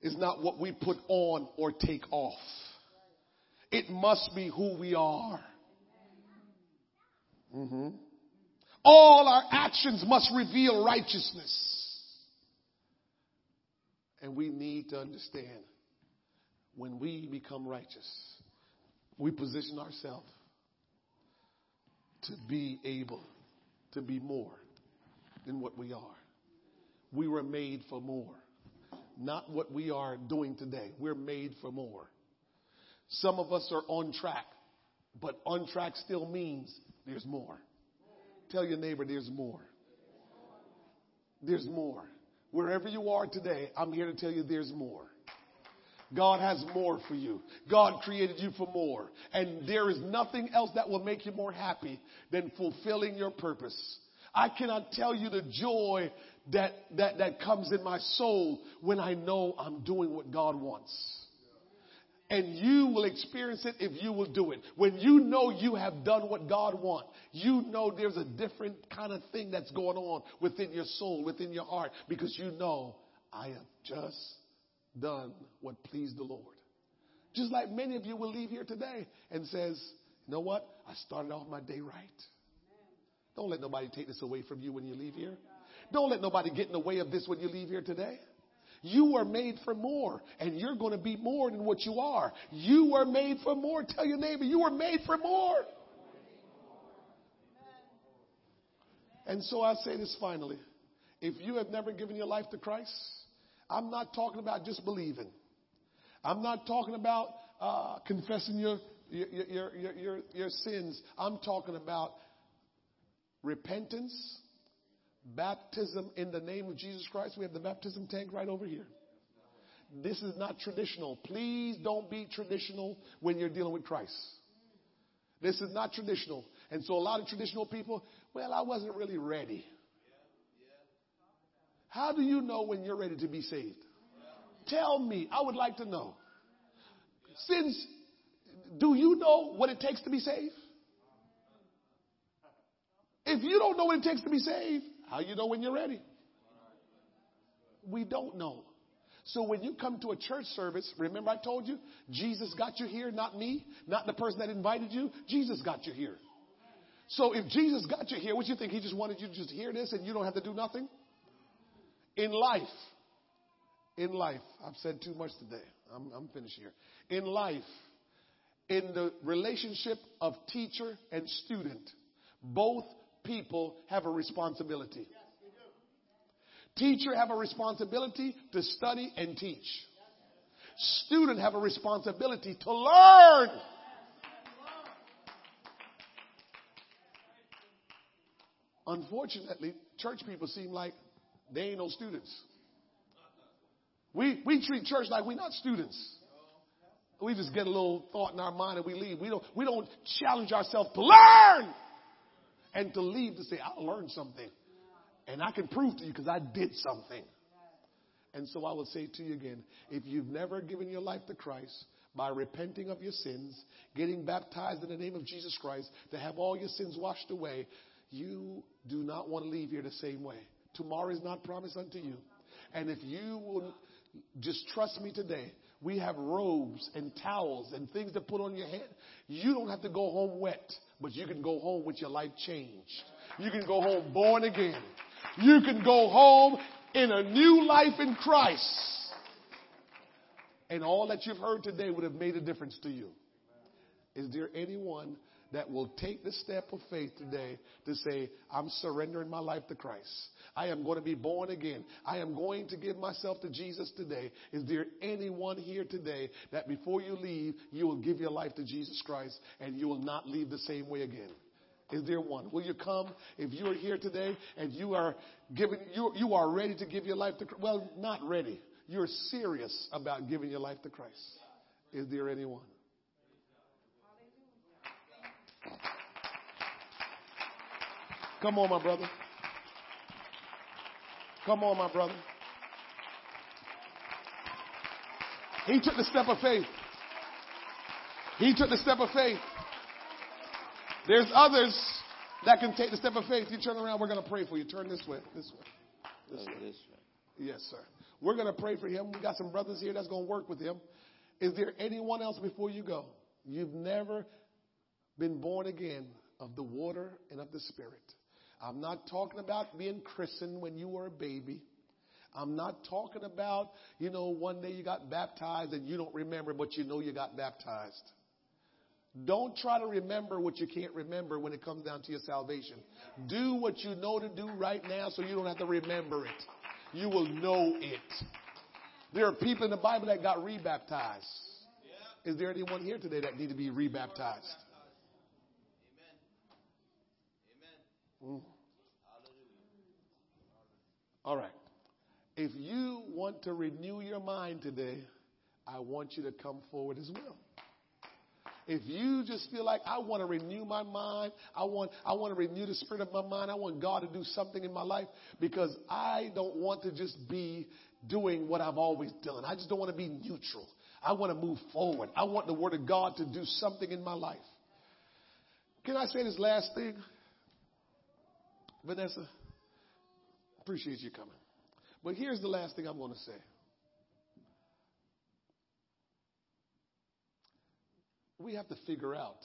is not what we put on or take off. It must be who we are. hmm All our actions must reveal righteousness. And we need to understand when we become righteous, we position ourselves to be able to be more than what we are. We were made for more, not what we are doing today. We're made for more. Some of us are on track, but on track still means there's more. Tell your neighbor there's more. There's more. Wherever you are today, I'm here to tell you there's more. God has more for you. God created you for more. And there is nothing else that will make you more happy than fulfilling your purpose. I cannot tell you the joy that, that, that comes in my soul when I know I'm doing what God wants. And you will experience it if you will do it. When you know you have done what God wants, you know there's a different kind of thing that's going on within your soul, within your heart, because you know I have just done what pleased the Lord. Just like many of you will leave here today and says, you know what? I started off my day right. Don't let nobody take this away from you when you leave here. Don't let nobody get in the way of this when you leave here today. You were made for more, and you're going to be more than what you are. You were made for more. Tell your neighbor, you were made for more. And so I say this finally. If you have never given your life to Christ, I'm not talking about just believing. I'm not talking about uh, confessing your your, your, your, your, your sins. I'm talking about repentance, baptism in the name of Jesus Christ. We have the baptism tank right over here. This is not traditional. Please don't be traditional when you're dealing with Christ. This is not traditional. And so a lot of traditional people, well, I wasn't really ready. How do you know when you're ready to be saved? Tell me. I would like to know. Since, do you know what it takes to be saved? If you don't know what it takes to be saved, how you know when you're ready? We don't know. So when you come to a church service, remember I told you, Jesus got you here, not me, not the person that invited you. Jesus got you here. So if Jesus got you here, what you think? He just wanted you to just hear this and you don't have to do nothing? In life, in life, I've said too much today. I'm, I'm finished here. In life, in the relationship of teacher and student, both people have a responsibility. Teacher have a responsibility to study and teach. Student have a responsibility to learn. Unfortunately, church people seem like they ain't no students. We, we treat church like we're not students. We just get a little thought in our mind and we leave. We don't, we don't challenge ourselves to learn and to leave to say, I learned something. And I can prove to you because I did something. And so I will say to you again, if you've never given your life to Christ by repenting of your sins, getting baptized in the name of Jesus Christ to have all your sins washed away, you do not want to leave here the same way. Tomorrow is not promised unto you. And if you will just trust me today, we have robes and towels and things to put on your head. You don't have to go home wet, but you can go home with your life changed. You can go home born again. You can go home in a new life in Christ. And all that you've heard today would have made a difference to you. Is there anyone that will take the step of faith today to say, I'm surrendering my life to Christ. I am going to be born again. I am going to give myself to Jesus today. Is there anyone here today that before you leave, you will give your life to Jesus Christ and you will not leave the same way again? Is there one? Will you come if you are here today and you are giving you you are ready to give your life to Christ? Well, not ready. You're serious about giving your life to Christ. Is there anyone? Come on, my brother. Come on, my brother. He took the step of faith. He took the step of faith. There's others that can take the step of faith. You turn around, we're going to pray for you. Turn this way. This way. This way. Yes, sir. We're going to pray for him. We got some brothers here that's going to work with him. Is there anyone else before you go? You've never been born again of the water and of the spirit. I'm not talking about being christened when you were a baby. I'm not talking about, you know, one day you got baptized and you don't remember, but you know you got baptized. Don't try to remember what you can't remember when it comes down to your salvation. Do what you know to do right now so you don't have to remember it. You will know it. There are people in the Bible that got rebaptized. Is there anyone here today that need to be rebaptized? Mm. All right. If you want to renew your mind today, I want you to come forward as well. If you just feel like I want to renew my mind, I want I want to renew the spirit of my mind, I want God to do something in my life because I don't want to just be doing what I've always done. I just don't want to be neutral. I want to move forward. I want the word of God to do something in my life. Can I say this last thing? Vanessa, appreciate you coming. But here's the last thing I'm going to say. We have to figure out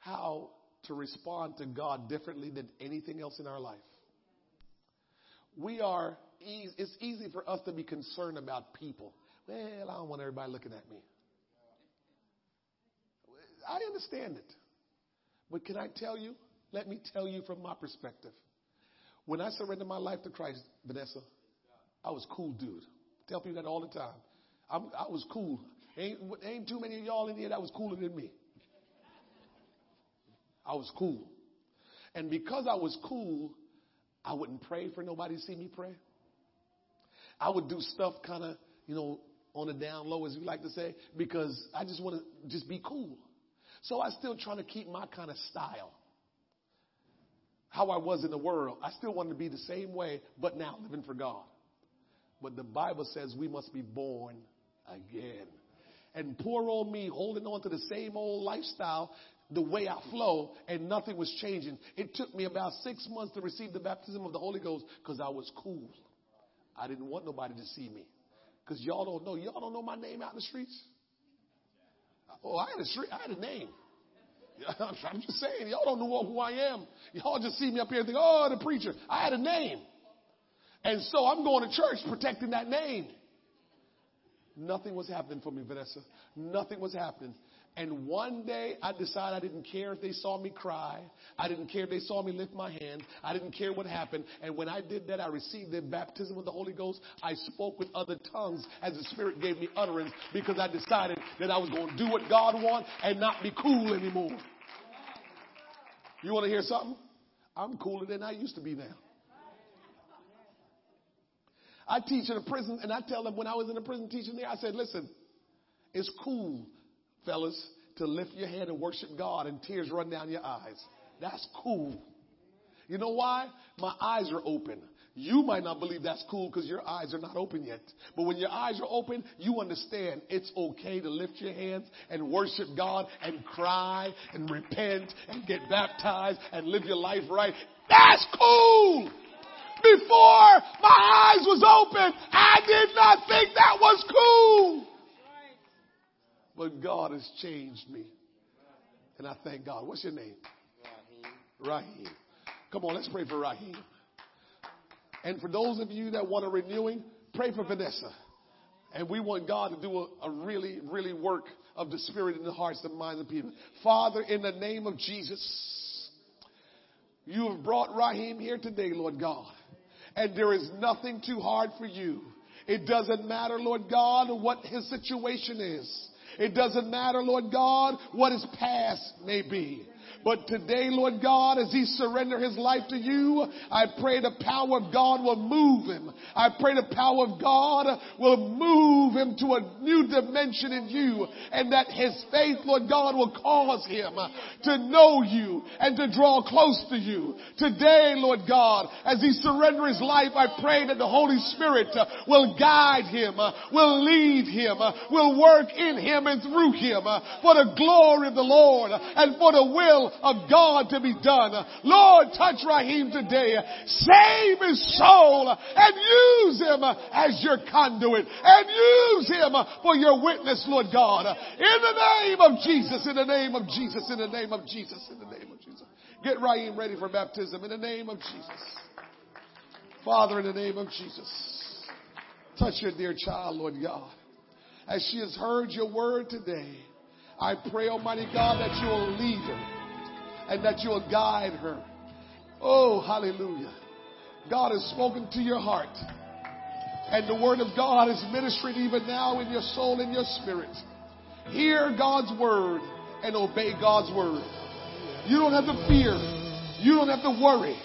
how to respond to God differently than anything else in our life. We are, it's easy for us to be concerned about people. Well, I don't want everybody looking at me. I understand it. But can I tell you? Let me tell you from my perspective. When I surrendered my life to Christ, Vanessa, I was cool dude. Tell people that all the time. I'm, i was cool. Ain't, ain't too many of y'all in here that was cooler than me. I was cool. And because I was cool, I wouldn't pray for nobody to see me pray. I would do stuff kind of, you know, on the down low, as we like to say, because I just want to just be cool. So I still trying to keep my kind of style. How I was in the world. I still wanted to be the same way, but now living for God. But the Bible says we must be born again. And poor old me holding on to the same old lifestyle, the way I flow, and nothing was changing. It took me about six months to receive the baptism of the Holy Ghost because I was cool. I didn't want nobody to see me. Because y'all don't know. Y'all don't know my name out in the streets. Oh, I had a street. I had a name. I'm just saying, y'all don't know who I am. Y'all just see me up here and think, oh, the preacher. I had a name. And so I'm going to church protecting that name. Nothing was happening for me, Vanessa. Nothing was happening. And one day I decided I didn't care if they saw me cry. I didn't care if they saw me lift my hand. I didn't care what happened. And when I did that, I received the baptism of the Holy Ghost. I spoke with other tongues as the Spirit gave me utterance because I decided that I was going to do what God wants and not be cool anymore. You want to hear something? I'm cooler than I used to be now. I teach in a prison and I tell them when I was in a prison teaching there, I said, listen, it's cool fellas, to lift your head and worship God and tears run down your eyes. That's cool. You know why? My eyes are open. You might not believe that's cool because your eyes are not open yet. But when your eyes are open, you understand it's okay to lift your hands and worship God and cry and repent and get baptized and live your life right. That's cool. Before my eyes was open, I did not think that was cool. But God has changed me. And I thank God. What's your name? Raheem. Raheem. Come on, let's pray for Raheem. And for those of you that want a renewing, pray for Vanessa. And we want God to do a, a, really, really work of the Spirit in the hearts and minds of people. Father, in the name of Jesus, you have brought Raheem here today, Lord God. And there is nothing too hard for you. It doesn't matter, Lord God, what his situation is. It doesn't matter, Lord God, what his past may be. But today, Lord God, as he surrender his life to you, I pray the power of God will move him. I pray the power of God will move him to a new dimension in you and that his faith, Lord God, will cause him to know you and to draw close to you. Today, Lord God, as he surrender his life, I pray that the Holy Spirit will guide him, will lead him, will work in him and through him for the glory of the Lord and for the will of God to be done. Lord, touch Raheem today. Save his soul and use him as your conduit and use him for your witness, Lord God. In the name of Jesus, in the name of Jesus, in the name of Jesus, in the name of Jesus. Get Raheem ready for baptism in the name of Jesus. Father, in the name of Jesus, touch your dear child, Lord God. As she has heard your word today, I pray, Almighty God, that you will lead her and that you will guide her. Oh, hallelujah. God has spoken to your heart. And the word of God is ministering even now in your soul and your spirit. Hear God's word and obey God's word. You don't have to fear. You don't have to worry.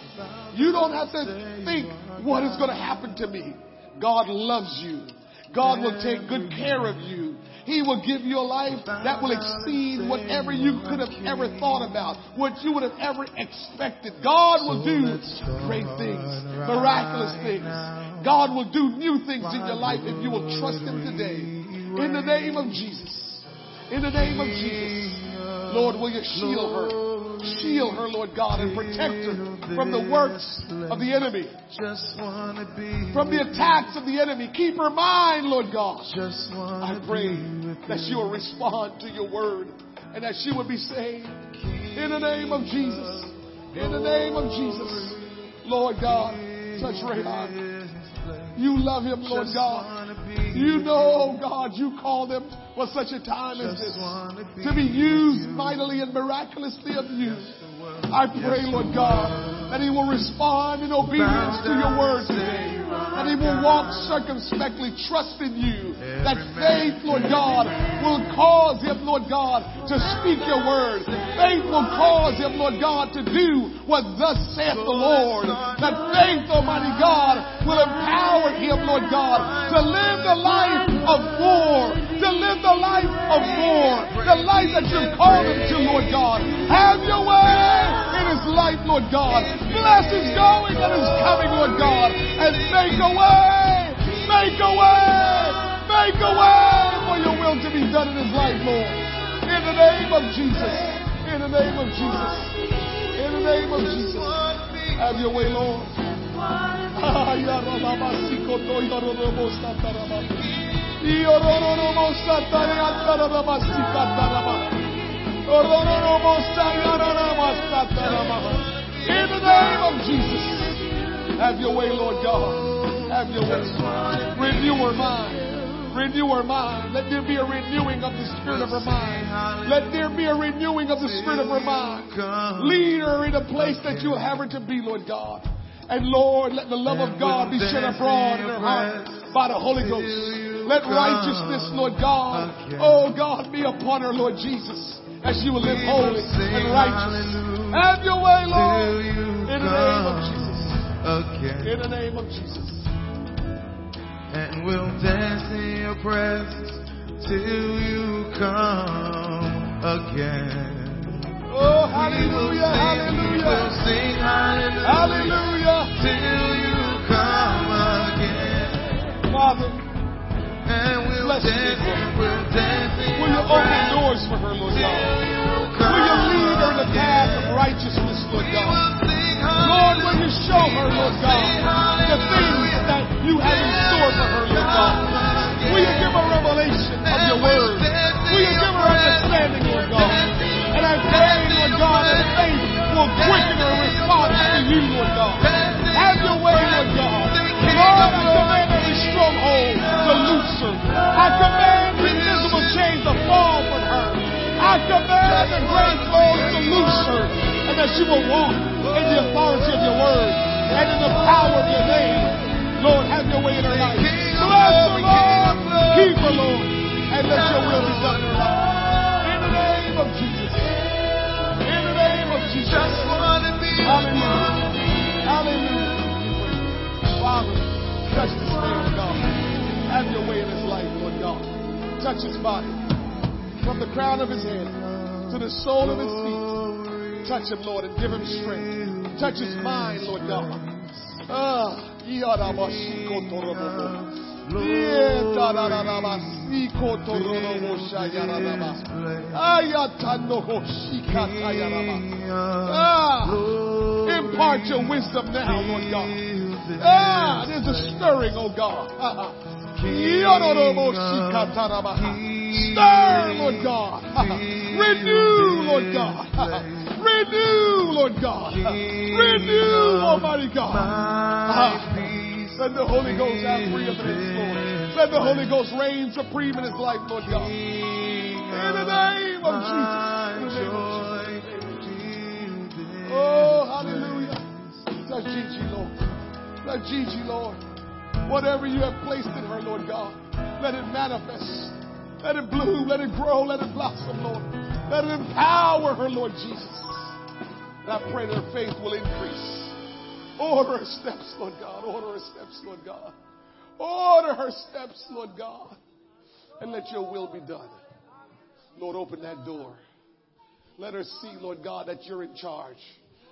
You don't have to think what is going to happen to me. God loves you. God will take good care of you. He will give you a life that will exceed whatever you could have ever thought about, what you would have ever expected. God will do great things, miraculous things. God will do new things in your life if you will trust Him today. In the name of Jesus. In the name of Jesus. Lord, will you shield her? Shield her, Lord God, and protect her from the works of the enemy, from the attacks of the enemy. Keep her mind, Lord God. I pray that she will respond to your word and that she will be saved. In the name of Jesus. In the name of Jesus. Lord God, touch Rayon. You love him, Lord God. You know, oh God, you called him for such a time as this to be used mightily and miraculously of you. I pray, Lord God, that he will respond in obedience to your word today. That he will walk circumspectly, trusting you. That faith, Lord God, will cause him, Lord God, to speak your word. Faith will cause him, Lord God, to do what thus saith the Lord. That faith, Almighty God, will empower him, Lord God, to live the life of war, to live the life of war, the life that you've called him to, Lord God. Have your way his life, Lord God. Bless his going and his coming, Lord God. And make a way, make a way, make a way for your will to be done in his life, Lord. In the name of Jesus. In the name of Jesus. In the name of Jesus. Have your way, Lord. In the name of Jesus. Have your way, Lord God. Have your way. Renew our mind. Renew our mind. Let there be a renewing of the spirit of our mind. Let there be a renewing of the spirit of our mind. Lead her in a place that you'll have her to be, Lord God. And Lord, let the love of God be shed abroad in her heart by the Holy Ghost. Let righteousness, Lord God, oh God, be upon her, Lord Jesus, as she will live holy and righteous. Have your way, Lord, in the name of Jesus. In the name of Jesus. and we'll dance in your presence till you come again. Oh, hallelujah, We'll hallelujah, sing hallelujah hallelujah. till you come again. Father, in will you open doors for her, Lord God? Will you lead her in the path of righteousness, Lord God? Lord, will you show her, Lord God, the things that you have in store for her, Lord God? Will you give her revelation of your word? Will you give her understanding, Lord God? And I pray, Lord God, that faith will quicken her response to you, Lord God. Have your way, Lord God. Lord, I command every stronghold I command invisible chains to fall from her. I command the great load to loose her, and that she will walk in the authority of your word and in the power of your name. Lord, have your way in her life. Bless her, Lord. Keep her, Lord, and let your will be done in her life. In the name of Jesus. In the name of Jesus. Hallelujah. Hallelujah. Father, touch this man, God his life, Lord God. Touch his body. From the crown of his head to the sole of his feet. Touch him, Lord, and give him strength. Touch his mind, Lord God. Ah. Ah, impart your wisdom now, Lord God. Ah, there's a stirring, oh God. Stir, Lord God. Renew, Lord God. Renew, Lord God. Renew, Almighty God. Let the Holy Ghost have preeminence, Lord. Let the Holy Ghost reign supreme in his life, Lord God. In the name of Jesus. In the name of Jesus. Oh, hallelujah. Touch Gigi, Lord. Touch Gigi, Lord. Whatever you have placed in her, Lord God, let it manifest. Let it bloom. Let it grow. Let it blossom, Lord. Let it empower her, Lord Jesus. And I pray that her faith will increase. Order her steps, Lord God. Order her steps, Lord God. Order her steps, Lord God. And let your will be done. Lord, open that door. Let her see, Lord God, that you're in charge.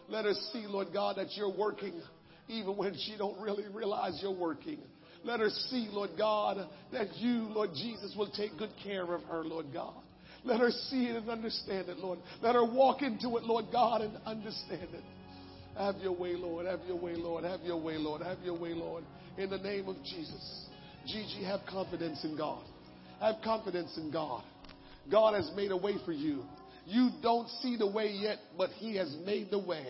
Let her see, Lord God, that you're working even when she don't really realize you're working. Let her see, Lord God, that you, Lord Jesus, will take good care of her, Lord God. Let her see it and understand it, Lord. Let her walk into it, Lord God, and understand it. Have your way, Lord. Have your way, Lord. Have your way, Lord. Have your way, Lord. In the name of Jesus. Gigi, have confidence in God. Have confidence in God. God has made a way for you. You don't see the way yet, but He has made the way.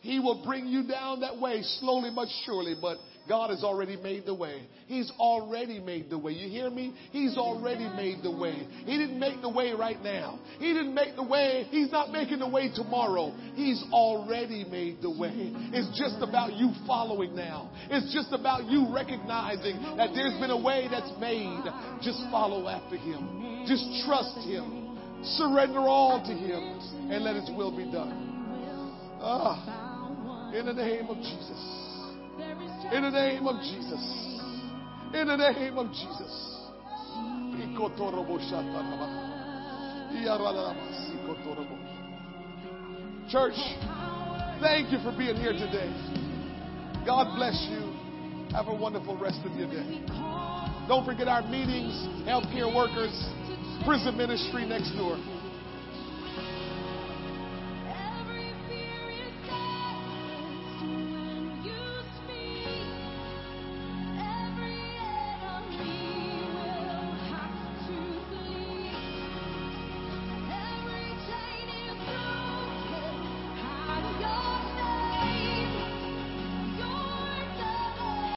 He will bring you down that way slowly but surely, but God has already made the way. He's already made the way. You hear me? He's already made the way. He didn't make the way right now. He didn't make the way. He's not making the way tomorrow. He's already made the way. It's just about you following now. It's just about you recognizing that there's been a way that's made. Just follow after Him. Just trust Him. Surrender all to Him and let His will be done. Ah, in the name of Jesus. In the name of Jesus. In the name of Jesus. Church, thank you for being here today. God bless you. Have a wonderful rest of your day. Don't forget our meetings, healthcare workers, prison ministry next door.